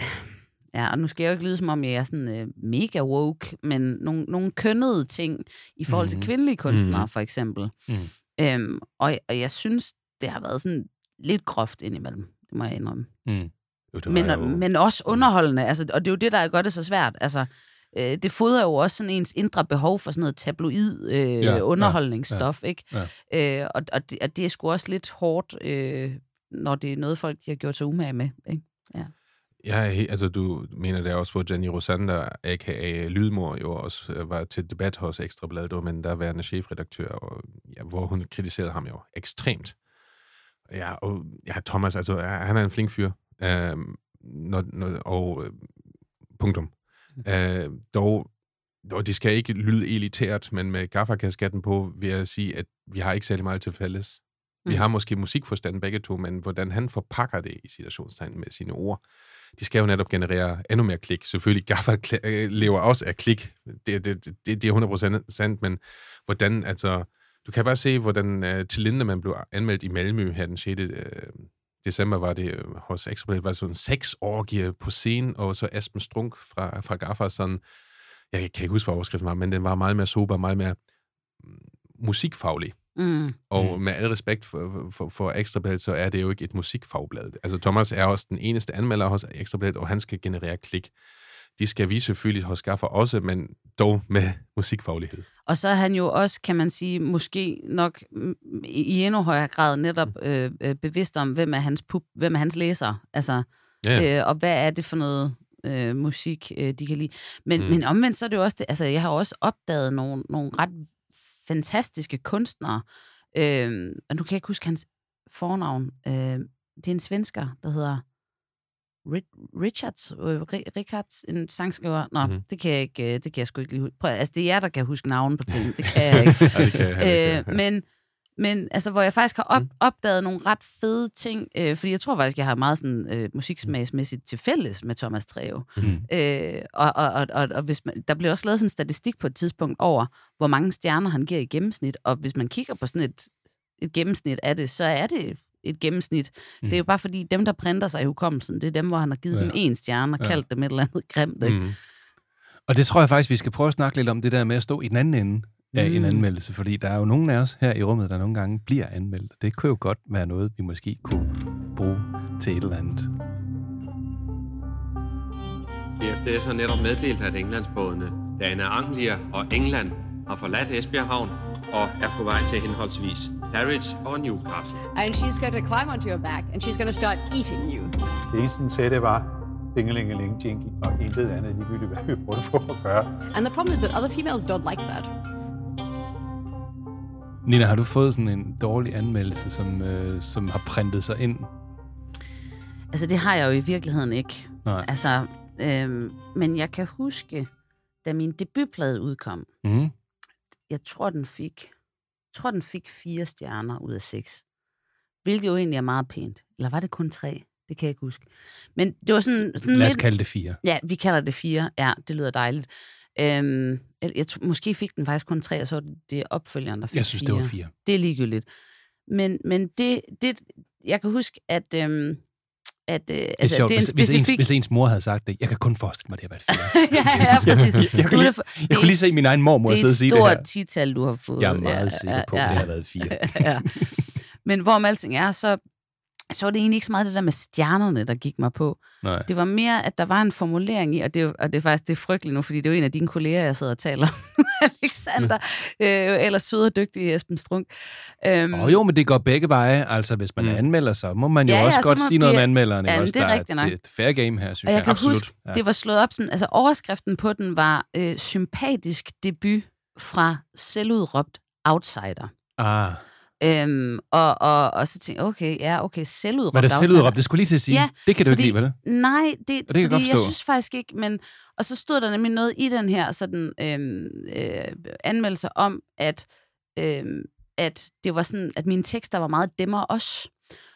Ja, og nu skal jeg jo ikke lyde, som om jeg er sådan øh, mega woke, men nogle, nogle kønnede ting i forhold til mm. kvindelige kunstnere, mm. for eksempel. Mm. Øhm, og, og jeg synes, det har været sådan lidt groft indimellem, det må jeg indrømme. Mm. Jo, men, jo... men også underholdende, altså, og det er jo det, der gør det så svært. Altså, øh, det fodrer jo også sådan ens indre behov for sådan noget tabloid øh, ja, underholdningsstof, ja, ikke? Ja. Øh, og, og, det, og det er sgu også lidt hårdt, øh, når det er noget, folk de har gjort sig umage med, ikke? Ja. Ja, altså du mener det også, hvor Jenny Rosander, a.k.a. Lydmor, jo også øh, var til debat hos Ekstrabladet, men der værende chefredaktør, og, ja, hvor hun kritiserede ham jo ekstremt. Ja, og ja, Thomas, altså, han er en flink fyr. Øh, når, når, og øh, punktum. Øh, dog, dog, det skal ikke lyde elitært, men med gaffakasketten på vil jeg sige, at vi har ikke særlig meget til fælles. Vi mm. har måske musikforstand begge to, men hvordan han forpakker det i situationstegn med sine ord, de skal jo netop generere endnu mere klik. Selvfølgelig, GAFA øh, lever også af klik. Det, det, det, det er 100% sandt, men hvordan, altså, du kan bare se, hvordan uh, til Lindemann blev anmeldt i Malmø her den 6. Uh, øh, december var det øh, hos Ekstrabladet, var sådan seks orgie på scenen, og så Aspen Strunk fra, fra Gaffa, sådan, jeg kan ikke huske, hvad overskriften var, men den var meget mere sober, meget mere mm, musikfaglig. Mm. Og mm. med al respekt for, for, for Ekstrabladet, så er det jo ikke et musikfagblad. Altså Thomas er også den eneste anmelder hos Ekstrabladet, og han skal generere klik. De skal vi selvfølgelig hos Gaffer også, men dog med musikfaglighed. Og så er han jo også, kan man sige, måske nok mm, i endnu højere grad netop øh, øh, bevidst om, hvem er hans, pub, hvem er hans læser. Altså, Ja. øh, og hvad er det for noget øh, musik, øh, de kan lide. Men, Mm. mm. men omvendt så er det jo også det, altså jeg har også opdaget nogle, nogle ret fantastiske kunstnere, øh, og nu kan jeg ikke huske hans fornavn. Øh, det er en svensker, der hedder Ri- Richards, øh, Ri- Richards, en sangskriver. Nå, Mhm. mm. det kan jeg ikke, øh, det kan jeg sgu ikke lige huske. Prøv, altså, det er jer, der kan huske navne på ting. Det kan jeg ikke. Ja, det kan jeg øh, men, men altså, hvor jeg faktisk har op, opdaget nogle ret fede ting, øh, fordi jeg tror faktisk, jeg har meget sådan øh, musiksmagsmæssigt til fælles med Thomas Treve. Mm. Øh, og og, og, og, og hvis man, der blev også lavet sådan en statistik på et tidspunkt over, hvor mange stjerner han giver i gennemsnit, og hvis man kigger på sådan et, et gennemsnit af det, så er det et gennemsnit. Mm. Det er jo bare fordi, dem, der printer sig i hukommelsen, det er dem, hvor han har givet Ja. dem en stjerne og Ja. kaldt dem et eller andet grimt. Ikke? Mm. Og det tror jeg faktisk, vi skal prøve at snakke lidt om det der med at stå i den anden ende af mm. en anmeldelse, fordi der er jo nogen af os her i rummet, der nogle gange bliver anmeldt. Det kunne jo godt være noget, vi måske kunne bruge til et eller andet. DFDS har netop meddelt, at Englandsbådene Dana Anglia og England har forladt Esbjerg Havn og er på vej til henholdsvis Harwich og Newcastle. And she's going to climb onto your back and she's going to start eating you. Det eneste, den sagde, det var, dingelingeling, jinky, og intet andet ligegyldigt, hvad vi prøvede på at gøre. And the problem is that other females don't like that. Nina, har du fået sådan en dårlig anmeldelse, som, øh, som har printet sig ind? Altså, det har jeg jo i virkeligheden ikke. Nej. Altså, øhm, men jeg kan huske, da min debutplade udkom, Mm. jeg tror, den fik, jeg tror, den fik fire stjerner ud af seks. Hvilket jo egentlig er meget pænt. Eller var det kun tre? Det kan jeg ikke huske. Men det var sådan... sådan Lad os midt- kalde det fire. Ja, vi kalder det fire. Ja, det lyder dejligt. Øhm, jeg, tror- måske fik den faktisk kun tre, og så var det, det opfølgeren, der fik Jeg synes, fire. det var fire. Det er ligegyldigt. Men, men det, det, jeg kan huske, at... Øhm, at øh, Det er altså, sjovt, det er en hvis, hvis, ens, specifik... hvis ens mor havde sagt det. Jeg kan kun forestille mig, det har været fire. ja, ja, præcis. Jeg, jeg, kunne er lige, jeg det kunne er lige se min egen mormor det er sidde og et sige det her. stort tital, du har fået. Jeg er meget sikker på, at det har været fire. ja. Men hvorom alting er, så, så var det egentlig ikke så meget det der med stjernerne, der gik mig på. Nej. Det var mere, at der var en formulering i, og det, er og det er faktisk det er frygteligt nu, fordi det er jo en af dine kolleger, jeg sidder og taler om, Alexander, øh, ellers sød og dygtig Esben Strunk. Øhm, Og jo, men det går begge veje. Altså, hvis man mm. anmelder sig, må man jo Ja, ja, også så godt sige noget om anmelderen. Jamen, også? det er rigtigt nok. Det er et fair game her, synes og jeg jeg. kan Absolut. huske, det var slået op sådan, altså overskriften på den var øh, sympatisk debut fra selvudråbt outsider. Ah, Øhm, og, og, og så tænkte jeg, okay, ja, okay, selvudråbt var det outsider. selvudråbt? Det skulle lige til at sige. Ja, det kan du fordi, ikke lide, vel? Nej, det, Og det kan jeg fordi jeg forstå. synes faktisk ikke, men... Og så stod der nemlig noget i den her sådan, øhm, øh, anmeldelse om, at, øhm, at det var sådan, at mine tekster var meget demmer også.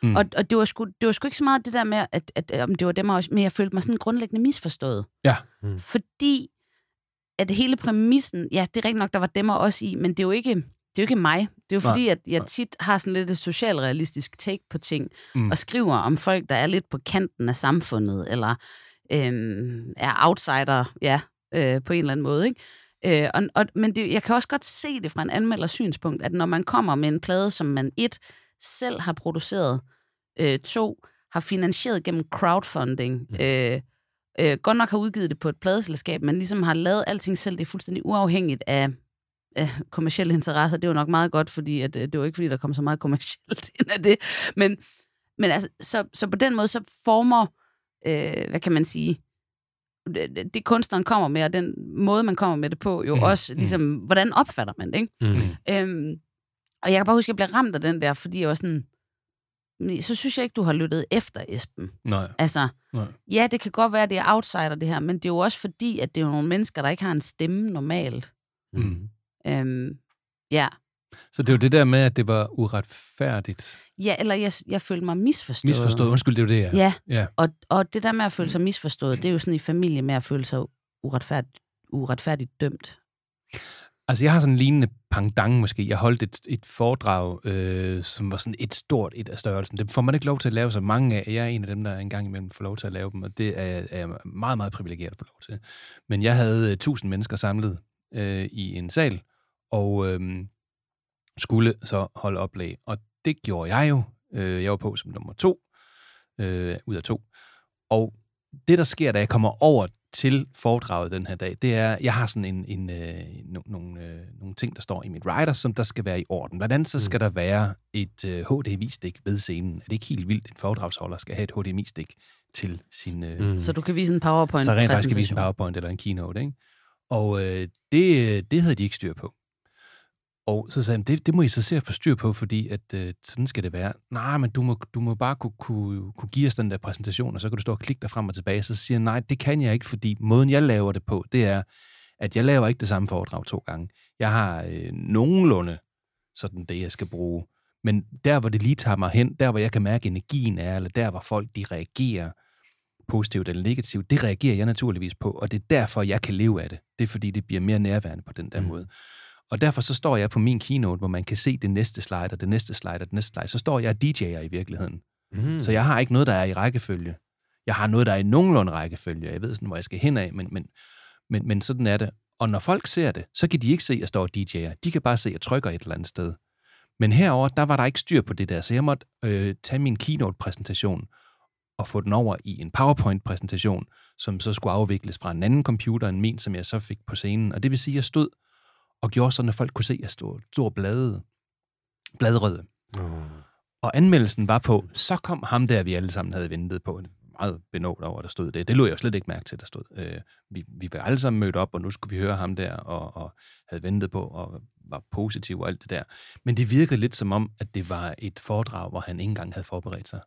Mm. Mm. Og, og det, var sgu, det var sgu ikke så meget det der med, at, at, at om det var demmer også, men jeg følte mig sådan grundlæggende misforstået. Ja. Mm. Fordi at hele præmissen, ja, det er rigtigt nok, der var demmer også i, men det er jo ikke, det er jo ikke mig. Det er jo Nej, fordi, at jeg tit har sådan lidt et socialrealistisk take på ting, Mm. mm. og skriver om folk, der er lidt på kanten af samfundet, eller øhm, er outsider, ja, øh, på en eller anden måde, ikke? Øh, og, og, men det, jeg kan også godt se det fra en anmelders synspunkt, at når man kommer med en plade, som man et, selv har produceret, øh, to, har finansieret gennem crowdfunding, øh, øh, godt nok har udgivet det på et pladeselskab, men ligesom har lavet alting selv, det er fuldstændig uafhængigt af af kommersielle interesser. Det var nok meget godt, fordi at, øh, det var ikke, fordi der kom så meget kommercielt ind af det. Men, men altså, så, så på den måde, så former, øh, hvad kan man sige, det, det kunstneren kommer med, og den måde, man kommer med det på, jo Mm, også ligesom, hvordan opfatter man det, ikke? Mm. Øhm, og jeg kan bare huske, at jeg blev ramt af den der, fordi jeg var sådan, "Men så synes jeg ikke, du har lyttet efter, Esben. Nej. Altså, Nej. ja, det kan godt være, at det er outsider, det her, men det er jo også fordi, at det er jo nogle mennesker, der ikke har en stemme normalt. Mm. Øhm, ja. Så det jo det der med, at det var uretfærdigt. ja, eller jeg, jeg følte mig misforstået. Misforstået. Undskyld, det jo det, jeg Ja, ja. og, og det der med at føle sig misforstået, det er jo sådan i familie med at føle sig uretfærdigt, uretfærdigt dømt. Altså, jeg har sådan en lignende pangdang måske. Jeg holdt et, et foredrag, øh, som var sådan et stort et af størrelsen. Det får man ikke lov til at lave så mange af. Jeg er en af dem, der engang imellem får lov til at lave dem, og det er, er jeg meget, meget privilegeret at få lov til. Men jeg havde øh, 1000 mennesker samlet øh, i en sal, og øh, skulle så holde oplæg. Og det gjorde jeg jo. Øh, jeg var på som nummer to, øh, ud af to. Og det, der sker, da jeg kommer over til foredraget den her dag, det er, jeg har sådan en, en, øh, no, nogle, øh, nogle ting, der står i mit writer, som der skal være i orden. Blandt andet så skal mm. der være et øh, HDMI-stik ved scenen. Er det ikke helt vildt, en foredragsholder skal have et HDMI-stik til sin... Øh, mm. Så du kan vise en PowerPoint Så rent faktisk kan vise en PowerPoint eller en keynote, ikke? Og øh, det, det havde de ikke styr på. Og så sagde han, det, det må I så se at få styr på, fordi at øh, sådan skal det være. Nej, men du må, du må bare kunne, kunne, kunne give os den der præsentation, og så kan du stå og klikke dig frem og tilbage. Så siger han, nej, det kan jeg ikke, fordi måden, jeg laver det på, det er, at jeg laver ikke det samme foredrag to gange. Jeg har øh, nogenlunde sådan det, jeg skal bruge. Men der, hvor det lige tager mig hen, der, hvor jeg kan mærke, energien er, eller der, hvor folk de reagerer positivt eller negativt, det reagerer jeg naturligvis på, og det er derfor, jeg kan leve af det. Det er, fordi det bliver mere nærværende på den der mm. måde. Og derfor så står jeg på min keynote, hvor man kan se det næste slide, og det næste slide, og det næste slide. Så står jeg og DJ'er i virkeligheden. Mm. Så jeg har ikke noget, der er i rækkefølge. Jeg har noget, der er i nogenlunde rækkefølge. Jeg ved sådan, hvor jeg skal hen af, men, men, men, men sådan er det. Og når folk ser det, så kan de ikke se, at jeg står og DJ'er. De kan bare se, at jeg trykker et eller andet sted. Men herover der var der ikke styr på det der, så jeg måtte øh, tage min keynote-præsentation og få den over i en PowerPoint-præsentation, som så skulle afvikles fra en anden computer end min, som jeg så fik på scenen. Og det vil sige, at jeg stod og gjorde sådan, at folk kunne se, at jeg stod, stod blade, bladrøde. Oh. Og anmeldelsen var på, så kom ham der, vi alle sammen havde ventet på. Meget benådt over, der stod det. Det lå jeg jo slet ikke mærke til, der stod. Øh, vi, vi var alle sammen mødt op, og nu skulle vi høre ham der, og, og havde ventet på, og var positiv og alt det der. Men det virkede lidt som om, at det var et foredrag, hvor han ikke engang havde forberedt sig.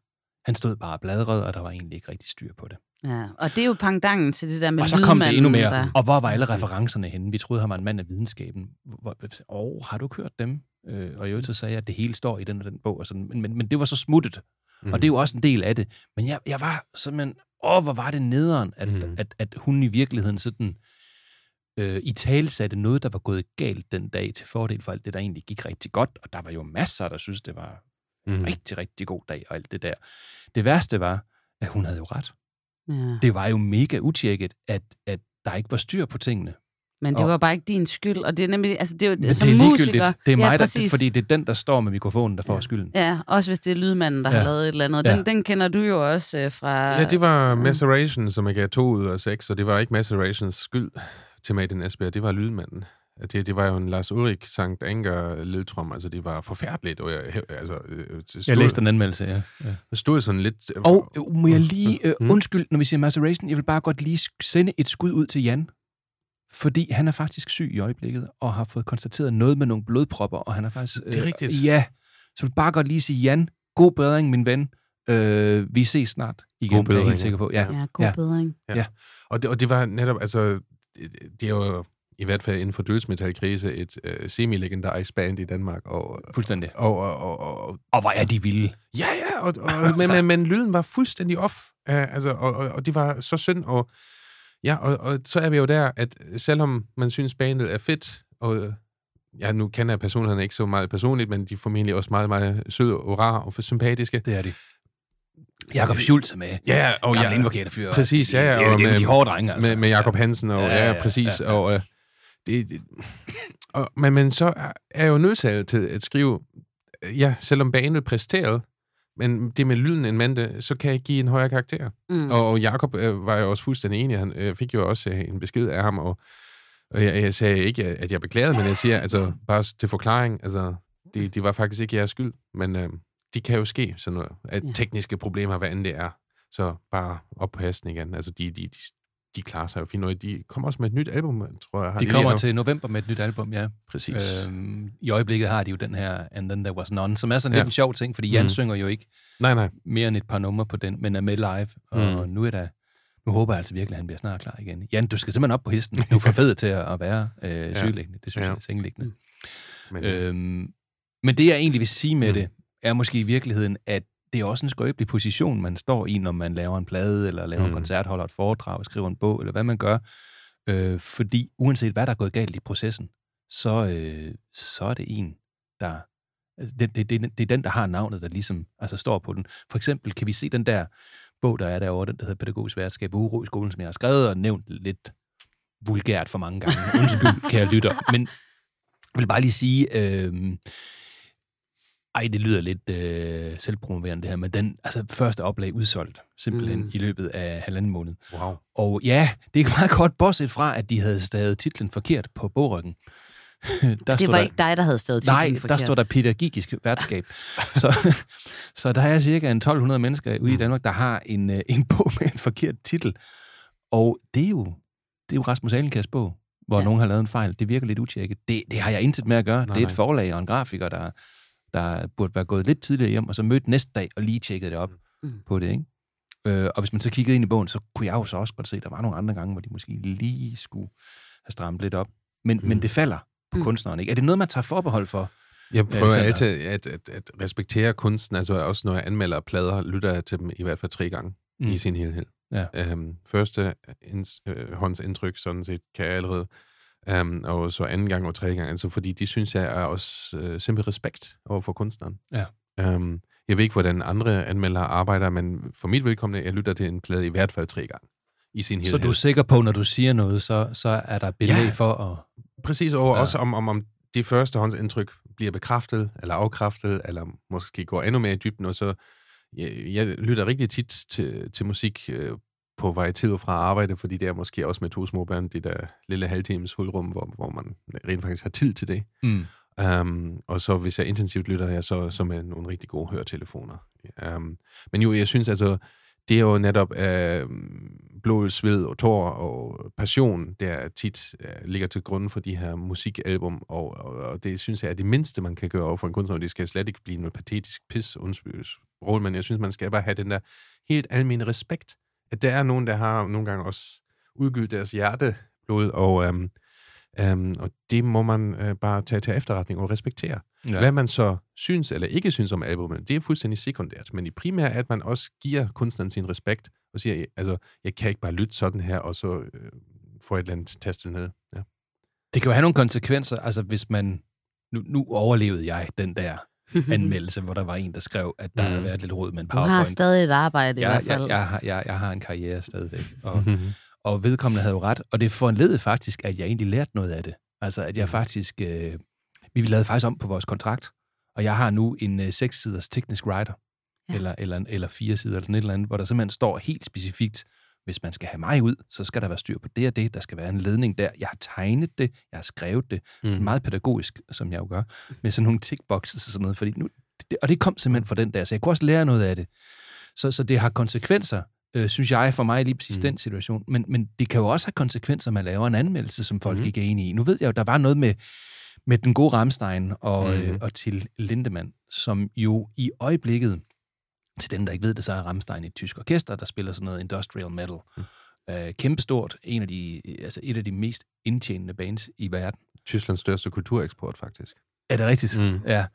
Han stod bare bladrød, og der var egentlig ikke rigtig styr på det. Ja, og det er jo pangdangen til det der med Og så kom det endnu mere. Der... Og hvor var alle referencerne henne? Vi troede, han var en mand af videnskaben. Hvor, oh, har du kørt dem? Øh, og i øvrigt så sagde jeg, at det hele står i den og den bog. Og sådan. Men, men, men det var så smuttet. Mm. Og det er jo også en del af det. Men jeg, jeg var simpelthen... Åh, hvor var det nederen, at, mm. at, at hun i virkeligheden sådan øh, i tale satte noget, der var gået galt den dag til fordel for alt det, der egentlig gik rigtig godt. Og der var jo masser, der synes det var mm. rigtig, rigtig god dag og alt det der. Det værste var, at hun havde jo ret. Ja. Det var jo mega utjekket, at, at der ikke var styr på tingene. Men det og, var bare ikke din skyld, og det er nemlig, altså det er jo, men som det er musiker... Det er mig, ja, der, fordi det er den, der står med mikrofonen, der får ja. skylden. Ja, også hvis det er lydmanden, der ja. har lavet et eller andet. Den, ja. den kender du jo også uh, fra... Ja, det var Maceration, som jeg gav to ud af seks, og det var ikke Macerations skyld til Martin Esbjerg, det var lydmanden. Det, det var jo en Lars Ulrik Sankt Anger ledtrum, altså det var forfærdeligt. Og jeg, altså, stod, jeg læste en anmeldelse, ja. ja. Det stod sådan lidt... Og øh, må jeg lige, øh, mm. undskyld, når vi siger Maceration, jeg vil bare godt lige sende et skud ud til Jan, fordi han er faktisk syg i øjeblikket, og har fået konstateret noget med nogle blodpropper, og han er faktisk... Øh, det er rigtigt. Ja, så vil bare godt lige sige, Jan, god bedring, min ven. Øh, vi ses snart igen, god bedring, jeg er helt sikker på. Ja, ja god ja. bedring. Ja. ja. Og, det, og det var netop, altså, det, det er jo i hvert fald inden for dødsmetalkrise, et øh, semi-legendarisk band i Danmark. Og, Fuldstændig. Og, og, og, og, og hvor er de vilde. Ja, ja, og, og, men, men, men lyden var fuldstændig off, uh, altså, og, og, og det var så synd, og ja, og, og så er vi jo der, at selvom man synes, bandet er fedt, og ja, nu kender jeg personerne ikke så meget personligt, men de er formentlig også meget, meget søde og rare og sympatiske. Det er de. Jakob Schultz er med. Ja, og ja, fyr. Præcis, ja, ja. Det er, og det er med, de hårde drenge, altså. Med, med Jakob Hansen, og ja, ja, ja præcis, ja, ja. og... Uh, det, det, og, men, men så er jeg jo nødsaget til at skrive, ja, selvom banen præsterede, men det med lyden en mande, så kan jeg give en højere karakter. Mm. Og, og Jakob øh, var jo også fuldstændig enig. Han øh, fik jo også øh, en besked af ham, og, og jeg, jeg sagde ikke, at jeg beklagede, men jeg siger, altså, bare til forklaring, altså, det, det var faktisk ikke jeres skyld, men øh, de kan jo ske, sådan noget, at ja. tekniske problemer, hvad end det er. Så bare op på hesten igen. Altså, de, de, de, de klarer sig jo fint. Og de kommer også med et nyt album, tror jeg. de kommer til november med et nyt album, ja. Præcis. Øhm, I øjeblikket har de jo den her And Then There Was None, som er sådan ja. lidt en sjov ting, fordi Jan mm. synger jo ikke nej, nej. mere end et par numre på den, men er med live. Og mm. nu er der nu håber jeg altså virkelig, at han bliver snart klar igen. Jan, du skal simpelthen op på hesten. Du er for fed til at være øh, ja. sygeliggende. Det synes ja. jeg er sengeliggende. Mm. Men, øhm, men det, jeg egentlig vil sige med mm. det, er måske i virkeligheden, at det er også en skrøbelig position, man står i, når man laver en plade, eller laver mm. en koncert, holder et foredrag, skriver en bog, eller hvad man gør. Øh, fordi uanset hvad der er gået galt i processen, så, øh, så er det en, der... altså, Det, det, det, det er den, der har navnet, der ligesom altså står på den. For eksempel kan vi se den der bog, der er derovre, den der hedder Pædagogisk Værtskab og Uro i skolen, som jeg har skrevet og nævnt lidt vulgært for mange gange. Undskyld, kære lytter. Men jeg vil bare lige sige, øh, ej, det lyder lidt øh, selvpromoverende det her, men den altså, første oplag udsolgt simpelthen Mm. mm. i løbet af halvanden måned. Wow. Og ja, det er meget kort, bortset fra, at de havde stadig titlen forkert på bogryggen. der Det var der, ikke dig, der havde stadig titlen Nej, forkert. der står der pædagogisk værtskab. så, så der er cirka en 1200 mennesker ude i Danmark, der har en, øh, en bog med en forkert titel. Og det er jo, det er jo Rasmus Alenkærs bog, hvor ja. nogen har lavet en fejl. Det virker lidt utjekket. Det, det har jeg intet med at gøre. Nej, det er et forlag og en grafiker, der, der burde være gået lidt tidligere hjem, og så mødt næste dag og lige tjekket det op Mm. på det, ikke? Øh, og hvis man så kiggede ind i bogen, så kunne jeg jo så også godt se, at der var nogle andre gange, hvor de måske lige skulle have strammet lidt op. Men, mm. men det falder på Mm. kunstneren, ikke? Er det noget, man tager forbehold for? Jeg prøver Alexander? altid at, at, at respektere kunsten, altså også når jeg anmelder plader, lytter jeg til dem i hvert fald tre gange mm. I sin helhed. Ja. Øhm, første inds, øh, håndsindtryk, sådan set, kan jeg allerede. Um, og så anden gang og tredje gang, altså fordi de synes jeg er også øh, simpel respekt over for kunstneren. Ja. Um, jeg ved ikke, hvordan andre anmeldere arbejder, men for mit vedkommende, jeg lytter til en plade i hvert fald tre gange i sin helhed. Så du er sikker på, når du siger noget, så, så er der belæg Ja. for at... Præcis, og ja. Ja. også om, om, om det førstehåndsindtryk bliver bekræftet, eller afkræftet, eller måske går endnu mere i dybden, og så... Jeg, jeg lytter rigtig tit til, til musik øh, på vej til og fra arbejde, fordi det er måske også med to små børn, det der lille halvtimes hulrum, hvor, hvor man rent faktisk har tid til det. Mm. Um, og så hvis jeg intensivt lytter, jeg så, så med nogle rigtig gode høretelefoner. Um, men jo, jeg synes altså, det er jo netop uh, blod, sved og tår og passion, der tit uh, ligger til grund for de her musikalbum, og, og, og det synes jeg er det mindste, man kan gøre over for en kunstner, og det skal slet ikke blive noget patetisk pis, undskyld, men jeg synes, man skal bare have den der helt almindelige respekt, at der er nogen, der har nogle gange også udgivet deres hjerteblod, og um, Um, og det må man uh, bare tage til efterretning og respektere. Ja. Hvad man så synes eller ikke synes om albumet, det er fuldstændig sekundært. Men i primært, at man også giver kunstneren sin respekt og siger, altså, jeg kan ikke bare lytte sådan her, og så uh, få et eller andet tastet ned. Ja. Det kan jo have nogle konsekvenser, altså hvis man... Nu, nu overlevede jeg den der anmeldelse, hvor der var en, der skrev, at der mm. havde været lidt råd med en Du har PowerPoint. stadig et arbejde i jeg, hvert fald. Jeg, jeg, har- jeg, jeg har en karriere stadigvæk, og, og vedkommende havde jo ret. Og det foranledede faktisk, at jeg egentlig lærte noget af det. Altså, at jeg faktisk... Øh, vi lavede faktisk om på vores kontrakt, og jeg har nu en øh, seks-siders teknisk writer, ja. eller, eller, eller fire sider, eller sådan et eller andet, hvor der simpelthen står helt specifikt, hvis man skal have mig ud, så skal der være styr på det og det, der skal være en ledning der. Jeg har tegnet det, jeg har skrevet det, Mm. meget pædagogisk, som jeg jo gør, med sådan nogle tickboxes og sådan noget, fordi nu, det, og det kom simpelthen fra den der, så jeg kunne også lære noget af det. Så, så det har konsekvenser, øh, synes jeg, for mig lige præcis mm. den situation. Men, men det kan jo også have konsekvenser, at man laver en anmeldelse, som folk mm. ikke er enige i. Nu ved jeg jo, der var noget med, med den gode Ramstein og, mm. Øh, og til Lindemann, som jo i øjeblikket, til dem, der ikke ved det, så er Ramstein et tysk orkester, der spiller sådan noget industrial metal. Mm. Øh, kæmpestort. En af de, altså et af de mest indtjenende bands i verden. Tysklands største kultureksport, faktisk. Er det rigtigt? Mm. Ja.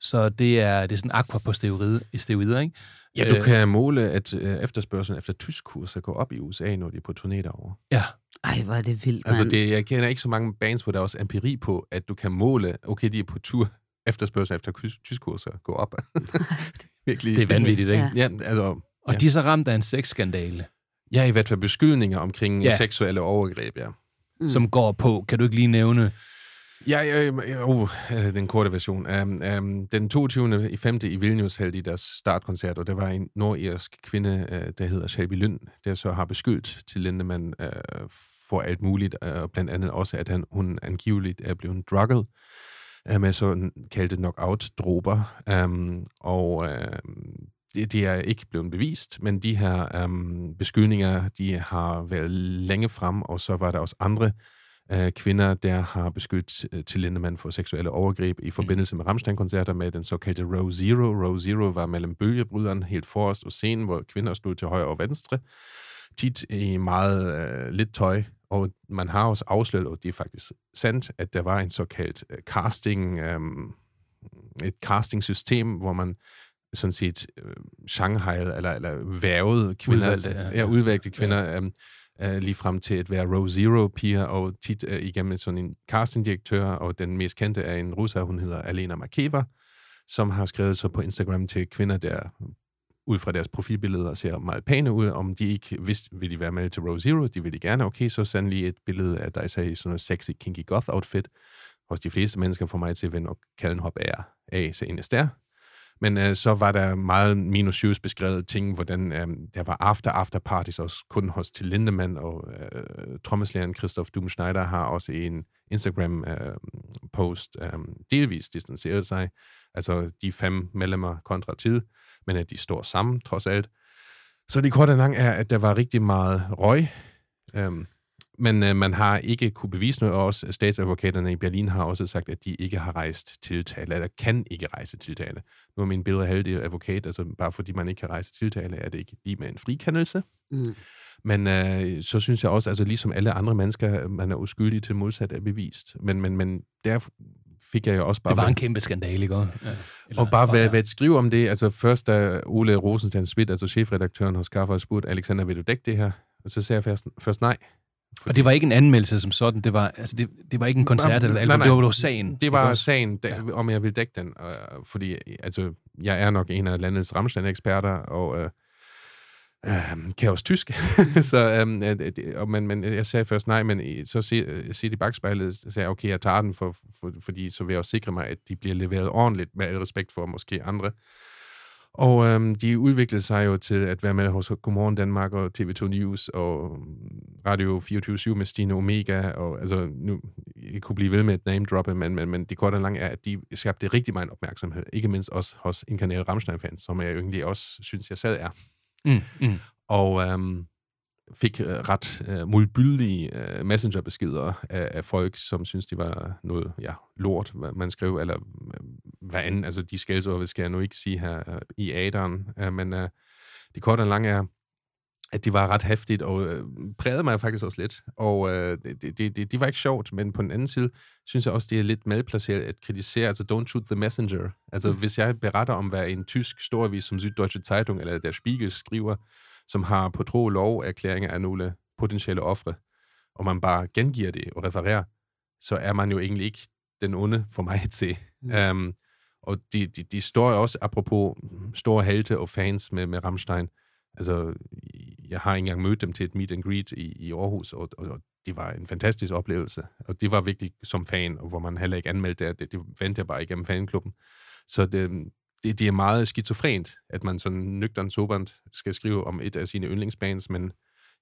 Så det er, det er sådan aqua på steroider, steroider ikke? Ja, du Øh, kan måle, at øh, efterspørgselen efter tysk kurser går op i USA, når de er på turné derovre. Ja. Ej, hvor er det vildt, Altså, mand. det, jeg kender ikke så mange bands, hvor der er også empiri på, at du kan måle, okay, de er på tur, efterspørgselen efter kys- tyskkurser går op. Virkelig. Det er vanvittigt, ikke? Ja, altså... Og ja. de er så ramt af en sexskandale, Ja, i hvert fald beskyldninger omkring Ja. ja. seksuelle overgreb, ja. mm. som går på, kan du ikke lige nævne, Ja, ja, ja uh, øh, den korte version. Um, um, den 22. i 5. i Vilnius havde de deres startkoncert, og der var en nordirsk kvinde, uh, der hedder Shelby Lynd, der så har beskyldt til Lindemann uh, for alt muligt, uh, og blandt andet også, at han, hun angiveligt er blevet drugget øh, med sådan kaldte knockout-dråber. Øh, og øh, det, det er ikke blevet bevist, men de her øh, beskyldninger, de har været længe frem, og så var der også andre uh, kvinder, der har beskyldt uh, øh, til Lindemann for seksuelle overgreb i forbindelse med Rammstein-koncerter med den såkaldte Row Zero. Row Zero var mellem bølgebryderen helt forrest og scenen, hvor kvinder stod til højre og venstre, tit i meget uh, lidt tøj, og man har også afsløret, og det er faktisk sandt, at der var en såkaldt uh, casting, um, et casting-system, hvor man sådan set øh, Shanghai eller, eller vævede kvinder, Udvalgte, ja. ja, udvalgte kvinder, ja. Um, øh, lige frem til at være row zero-piger, og tit øh, igennem sådan en castingdirektør, og den mest kendte er en russer, hun hedder Alena Makeva, som har skrevet så på Instagram til kvinder, der ud fra deres profilbilleder ser meget pæne ud, om de ikke vidste, vil de være med til Row Zero, de vil de gerne, okay, så send lige et billede af dig i sådan noget sexy, kinky goth outfit, hos de fleste mennesker får mig til at vende og kalde en hop af, af så en der. Men øh, så var der meget minus shoes beskrevet ting, hvordan øh, der var after after parties også kun hos til Lindemann, og øh, trommeslægeren Christoph Dum Schneider har også en Instagram øh, post øh, delvis distanceret sig, altså de fem medlemmer kontra tid, men at de står sammen trods alt. Så det korte lang er, at der var rigtig meget røg, øh, men øh, man har ikke kunne bevise noget, og også statsadvokaterne i Berlin har også sagt, at de ikke har rejst tiltale, eller kan ikke rejse tiltale. Nu er min billede heldig advokat, altså bare fordi man ikke kan rejse tiltale, er det ikke lige med en frikendelse. Mm. Men øh, så synes jeg også, altså ligesom alle andre mennesker, man er uskyldig til modsat er bevist. Men, men, men der fik jeg jo også bare... Det var en kæmpe skandale, ikke? Ja. Eller, og bare hvad, hvad at skrive om det, altså først da Ole Rosenstein Schmidt, altså chefredaktøren hos Skaffer, spurgte, Alexander, vil du dække det her? Og så sagde jeg først, først nej. Fordi... Og det var ikke en anmeldelse som sådan, det var, altså det, det var ikke en koncert, eller, eller det var, det var sagen. Det var sagen, da, ja. om jeg vil dække den, uh, fordi altså, jeg er nok en af landets Rammstein-eksperter, og uh, uh, kan også tysk, så, um, det, og, men, men jeg sagde først nej, men så se, se i bagspejlet, sagde jeg, okay, jeg tager den, for, for, fordi så vil jeg også sikre mig, at de bliver leveret ordentligt, med al respekt for måske andre. Og øhm, de udviklede sig jo til at være med hos Godmorgen Danmark og TV2 News og Radio 24 med Stine Omega. Og, altså, nu, jeg kunne blive ved med et name droppe, men, men, men det korte og lange er, at de skabte rigtig meget opmærksomhed. Ikke mindst også hos en kanal Rammstein-fans, som jeg jo egentlig også synes, jeg selv er. Mm, mm. Og øhm, fik øh, ret øh, mulbyldige øh, messengerbeskeder af, af folk, som synes, de var noget ja, lort, hvad man skrev, eller øh, hvad end, altså de skældsord, skal jeg nu ikke sige her øh, i aderen, øh, men øh, det korte og lange er, at det var ret hæftigt, og øh, prægede mig faktisk også lidt. Og øh, det, det, det, det var ikke sjovt, men på den anden side, synes jeg også, det er lidt malplaceret at kritisere, altså don't shoot the messenger. Altså mm. hvis jeg beretter om, hvad en tysk storavis som Süddeutsche Zeitung eller Der Spiegel skriver, som har på tro lov erklæringer af nogle potentielle ofre, og man bare gengiver det og refererer, så er man jo egentlig ikke den onde for mig at se. Mm. Um, og de, de, de står også, apropos store helte og fans med, med Rammstein, altså, jeg har engang mødt dem til et meet and greet i, i Aarhus, og, og, og det var en fantastisk oplevelse, og det var vigtigt som fan, og hvor man heller ikke anmeldte det, det, det vendte jeg bare igennem fanklubben. Så det, det, det er meget skizofrent, at man sådan nøgternt sobert skal skrive om et af sine yndlingsbands, men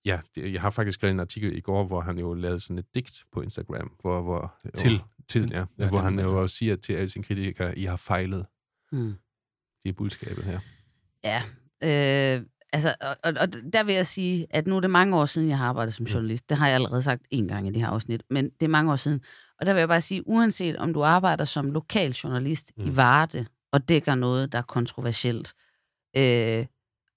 ja, det, jeg har faktisk skrevet en artikel i går, hvor han jo lavede sådan et digt på Instagram, hvor, hvor til, jo, til ja, ja, hvor han jo siger til alle sine kritikere, I har fejlet. Hmm. Det er budskabet her. Ja, øh, altså, og, og, og der vil jeg sige, at nu er det mange år siden, jeg har arbejdet som journalist. Det har jeg allerede sagt en gang i det her afsnit, men det er mange år siden. Og der vil jeg bare sige, uanset om du arbejder som lokal journalist mm. i Varde, og dækker noget, der er kontroversielt. Øh,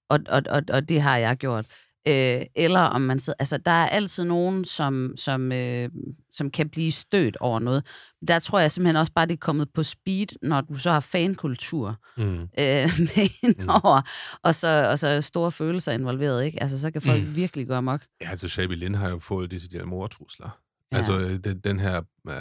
og, og, og, og det har jeg gjort. Øh, eller om man sidder... Altså, der er altid nogen, som, som, øh, som kan blive stødt over noget. Der tror jeg simpelthen også bare, det er kommet på speed, når du så har fankultur mm. øh, med mm. over, og så, og så store følelser involveret, ikke? Altså, så kan folk mm. virkelig gå amok. Ja, altså, Shabby Lind har jo fået der mortrusler. Ja. Altså, den, den her uh,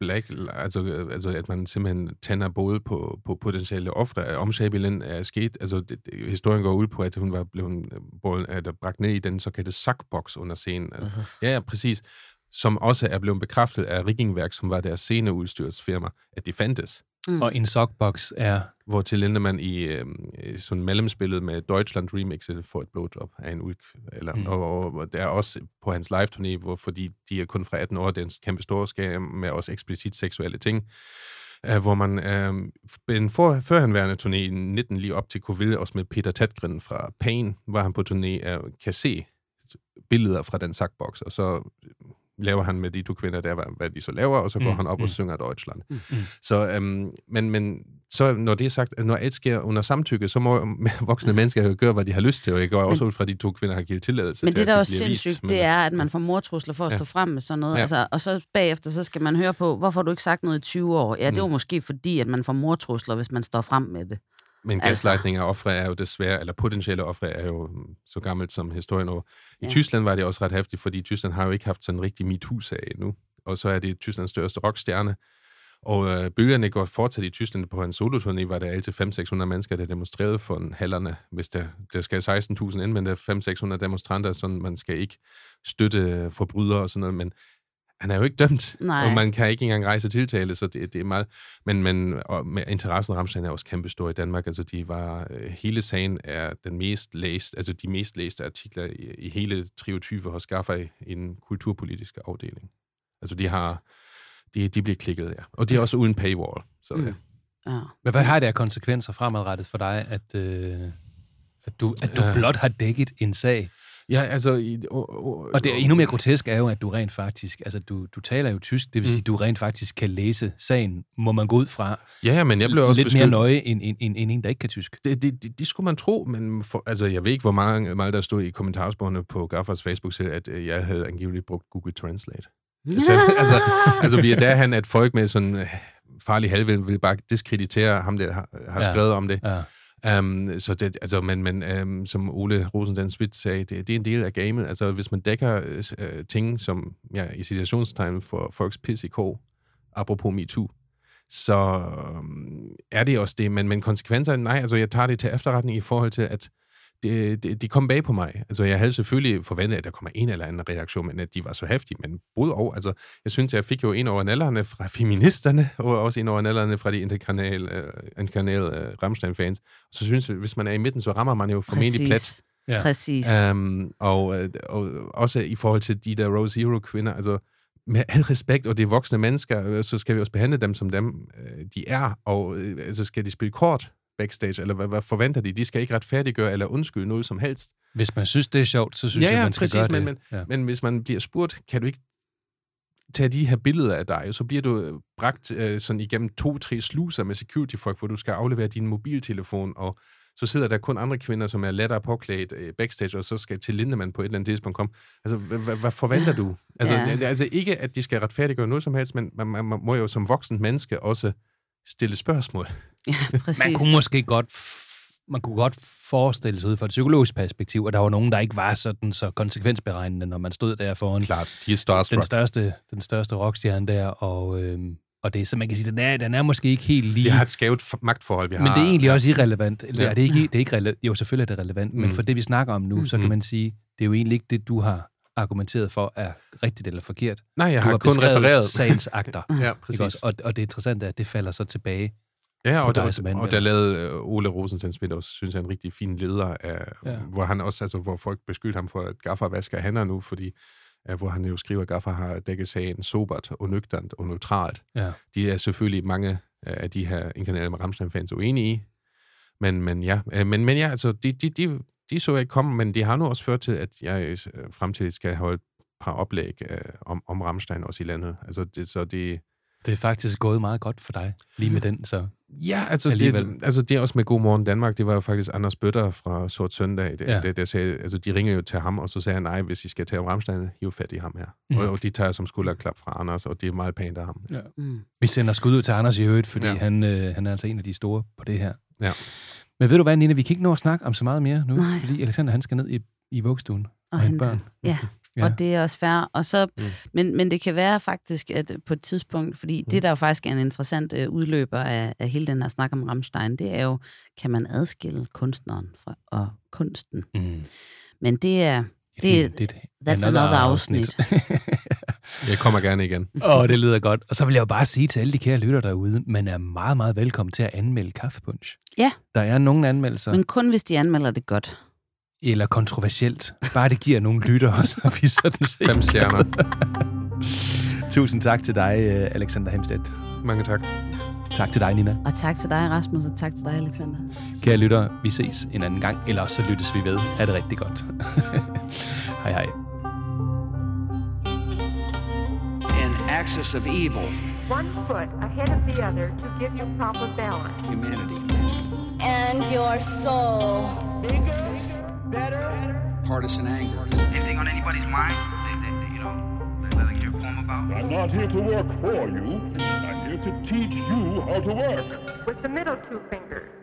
black, altså, altså, at man simpelthen tænder både på, på potentielle ofre. Om Shabilen er sket, altså, det, historien går ud på, at hun var blevet båden, at bragt ned i den såkaldte sackbox under scenen. Altså, uh-huh. Ja, ja, præcis. Som også er blevet bekræftet af Riggingværk, som var deres sceneudstyrsfirma, at de fandtes. Mm. Og en sockbox er... Hvor til Lindemann i øh, sådan mellemspillet med Deutschland remixet får et blowjob af en ulk. Eller, mm. og, og, og, der er også på hans live-turné, hvor, fordi de er kun fra 18 år, det er en kæmpe stor med også eksplicit seksuelle ting, øh, hvor man øh, en for, førhenværende turné i 19 lige op til covid, også med Peter Tatgren fra Pain, var han på turné og kan se billeder fra den sackbox, og så laver han med de to kvinder der, hvad de så laver, og så går mm, han op mm. og synger Deutschland. Mm, mm. Så, øhm, men, men så når det er sagt, når alt sker under samtykke, så må voksne mennesker jo gøre, hvad de har lyst til, og jeg går også ud fra, at de to kvinder har givet tilladelse Men det, der er også sindssygt, vist, det er, at man får mortrusler for at ja. stå frem med sådan noget. Ja. Altså, og så bagefter, så skal man høre på, hvorfor har du ikke sagt noget i 20 år? Ja, det er jo mm. måske fordi, at man får mortrusler, hvis man står frem med det. Men Altså. gaslightning af ofre er jo desværre, eller potentielle ofre er jo mm, så gammelt som historien over. I Ja. Tyskland var det også ret hæftigt, fordi Tyskland har jo ikke haft sådan en rigtig MeToo-sag endnu. Og så er det Tysklands største rockstjerne. Og øh, bølgerne går fortsat i Tyskland på en soloturné, var der altid 500-600 mennesker, der demonstrerede for hallerne. Hvis der, der skal 16.000 ind, men der er 500-600 demonstranter, så man skal ikke støtte forbrydere og sådan noget. Men han er jo ikke dømt, Nej. og man kan ikke engang rejse tiltale, så det, det er meget... Men, men og med interessen Ramstein er også kæmpestor i Danmark. Altså, de var, øh, hele sagen er den mest læst, altså de mest læste artikler i, i hele 23 hos Gaffa i, i den kulturpolitiske afdeling. Altså, de har... De, de bliver klikket, ja. Og det er også uden paywall. Så, Mm. ja. Ja. Men hvad har det af konsekvenser fremadrettet for dig, at, øh, at, du, at du Øh. blot har dækket en sag? Ja, altså... I, og, og, Og det er endnu mere grotesk er jo, at du rent faktisk, altså du, du taler jo tysk, det vil sige, at du rent faktisk kan læse sagen, må man gå ud fra. Ja, men jeg blev også Lidt mere beskyldt- nøje end, end, end, end en, der ikke kan tysk. Det, det, det, det skulle man tro, men for, altså, jeg ved ikke, hvor meget, meget der stod i kommentarsporene på Gaffers Facebook-side, at øh, jeg havde angiveligt brugt Google Translate. Så, altså, altså, vi er derhen, at folk med sådan øh, farlig halvvind vil bare diskreditere ham, der har, har Ja. skrevet om det. Ja. Um, så det, altså, men, men um, som Ole Rosendan Schmidt sagde, det, det er en del af gamet. Altså, hvis man dækker uh, ting, som ja, i situationstegn for folks pis i kog, apropos MeToo, så um, er det også det. Men, men konsekvenserne, nej, altså jeg tager det til efterretning i forhold til, at det, det, det kom bag på mig. Altså, jeg havde selvfølgelig forventet, at der kommer en eller anden reaktion, men at de var så hæftige. Men både og, altså, jeg synes, jeg fik jo en over nallerne fra feministerne, og også en over nallerne fra de interkanal, uh, interkanal uh, Rammstein-fans. Så synes jeg, hvis man er i midten, så rammer man jo formentlig Præcis. plet. Ja. Præcis. Um, og, øh, og også i forhold til de der Row Zero-kvinder, altså med al respekt, og det er voksne mennesker, øh, så skal vi også behandle dem som dem, øh, de er, og øh, altså skal de spille kort backstage, eller hvad, hvad forventer de? De skal ikke retfærdiggøre eller undskylde noget som helst. Hvis man synes, det er sjovt, så synes ja, jeg, ja, man skal præcis, gøre men, det. Men, Ja. men hvis man bliver spurgt, kan du ikke tage de her billeder af dig, så bliver du øh, bragt øh, sådan igennem to-tre sluser med security-folk, hvor du skal aflevere din mobiltelefon, og så sidder der kun andre kvinder, som er lettere påklædt øh, backstage, og så skal til Lindemann på et eller andet tidspunkt komme. Altså, hvad, hvad, forventer du? Altså, ja. altså ikke, at de skal retfærdiggøre noget som helst, men man, man, man må jo som voksen menneske også stille spørgsmål. Ja, præcis. Man kunne måske godt, man kunne godt forestille sig ud fra et psykologisk perspektiv, at der var nogen, der ikke var sådan så konsekvensberegnende, når man stod der foran Klart, de er den største, den største rockstjerne der, og, øhm, og det er, så man kan sige, den er, den er måske ikke helt lige... Vi har et skævt magtforhold. Vi men har, det er egentlig også irrelevant. Eller, Ja. ja. det er ikke, det er ikke rele- jo, selvfølgelig er det relevant, mm. men for det, vi snakker om nu, mm. så kan Mm. man sige, det er jo egentlig ikke det, du har argumenteret for, er rigtigt eller forkert. Nej, jeg du har kun refereret. sagens akter. Ja, Ikke præcis. også? Og, og det interessante er, at det falder så tilbage Ja, og, der, og anmelder. der lavede øh, Ole Rosensen Schmidt også, synes jeg, en rigtig fin leder, af, Ja. hvor han også, altså, hvor folk beskyldte ham for, at Gaffer vasker hænder nu, fordi øh, hvor han jo skriver, at Gaffer har dækket sagen sobert og nøgternt og neutralt. Ja. De er selvfølgelig mange øh, af de her inkarnerede med Rammstein-fans uenige i, men, men ja, men, men ja, altså, de, de, de, de så jeg komme, men de har nu også ført til, at jeg fremtidigt skal holde et par oplæg øh, om, om Rammstein også i landet. Altså, det, så det, Det er faktisk gået meget godt for dig, lige med den, så... Ja, altså Alligevel. det, altså det er også med God Morgen Danmark. Det var jo faktisk Anders Bøtter fra Sort Søndag, det, Ja. det, der sagde, altså de ringer jo til ham, og så sagde han, nej, hvis I skal tage om Ramstein, hiv fat i ham her. Mm. Og, og, de tager som skulderklap fra Anders, og det er meget pænt af ham. Ja. Mm. Vi sender skud ud til Anders i øvrigt, fordi ja. Han, øh, han er altså en af de store på det her. Ja. Men ved du hvad, Nina, vi kan ikke nå at snakke om så meget mere nu, Nej. fordi Alexander han skal ned i, i vuggestuen og, Og hente hente. børn. Ja. Ja. Og det er også fair. Og så, Mm. men, men det kan være faktisk, at på et tidspunkt, fordi mm. det der jo faktisk er en interessant øh, udløber af, af hele den her snak om Rammstein, det er jo, kan man adskille kunstneren fra, og kunsten? Mm. Men det er, det, er- det, det, that's another afsnit. Jeg kommer gerne igen. Åh, oh, det lyder godt. Og så vil jeg jo bare sige til alle de kære lytter derude, man er meget, meget velkommen til at anmelde kaffepunch. Ja. Der er nogle anmeldelser, Men kun hvis de anmelder det godt. Eller kontroversielt. Bare det giver nogle lytter, så er vi sådan set. Fem stjerner. Tusind tak til dig, øh, Alexander Hemstedt. Mange tak. Tak til dig, Nina. Og tak til dig, Rasmus, og tak til dig, Alexander. Kære lyttere, vi ses en anden gang, eller også så lyttes vi ved. Ha' det rigtig godt. hej hej. An axis of evil, One foot ahead of the other to give you proper balance. humanity, And your soul. Partisan anger, Anything on anybody's mind? They, they, they, you know, they like your poem about? I'm not here to work for you. I'm here to teach you how to work. With the middle two fingers.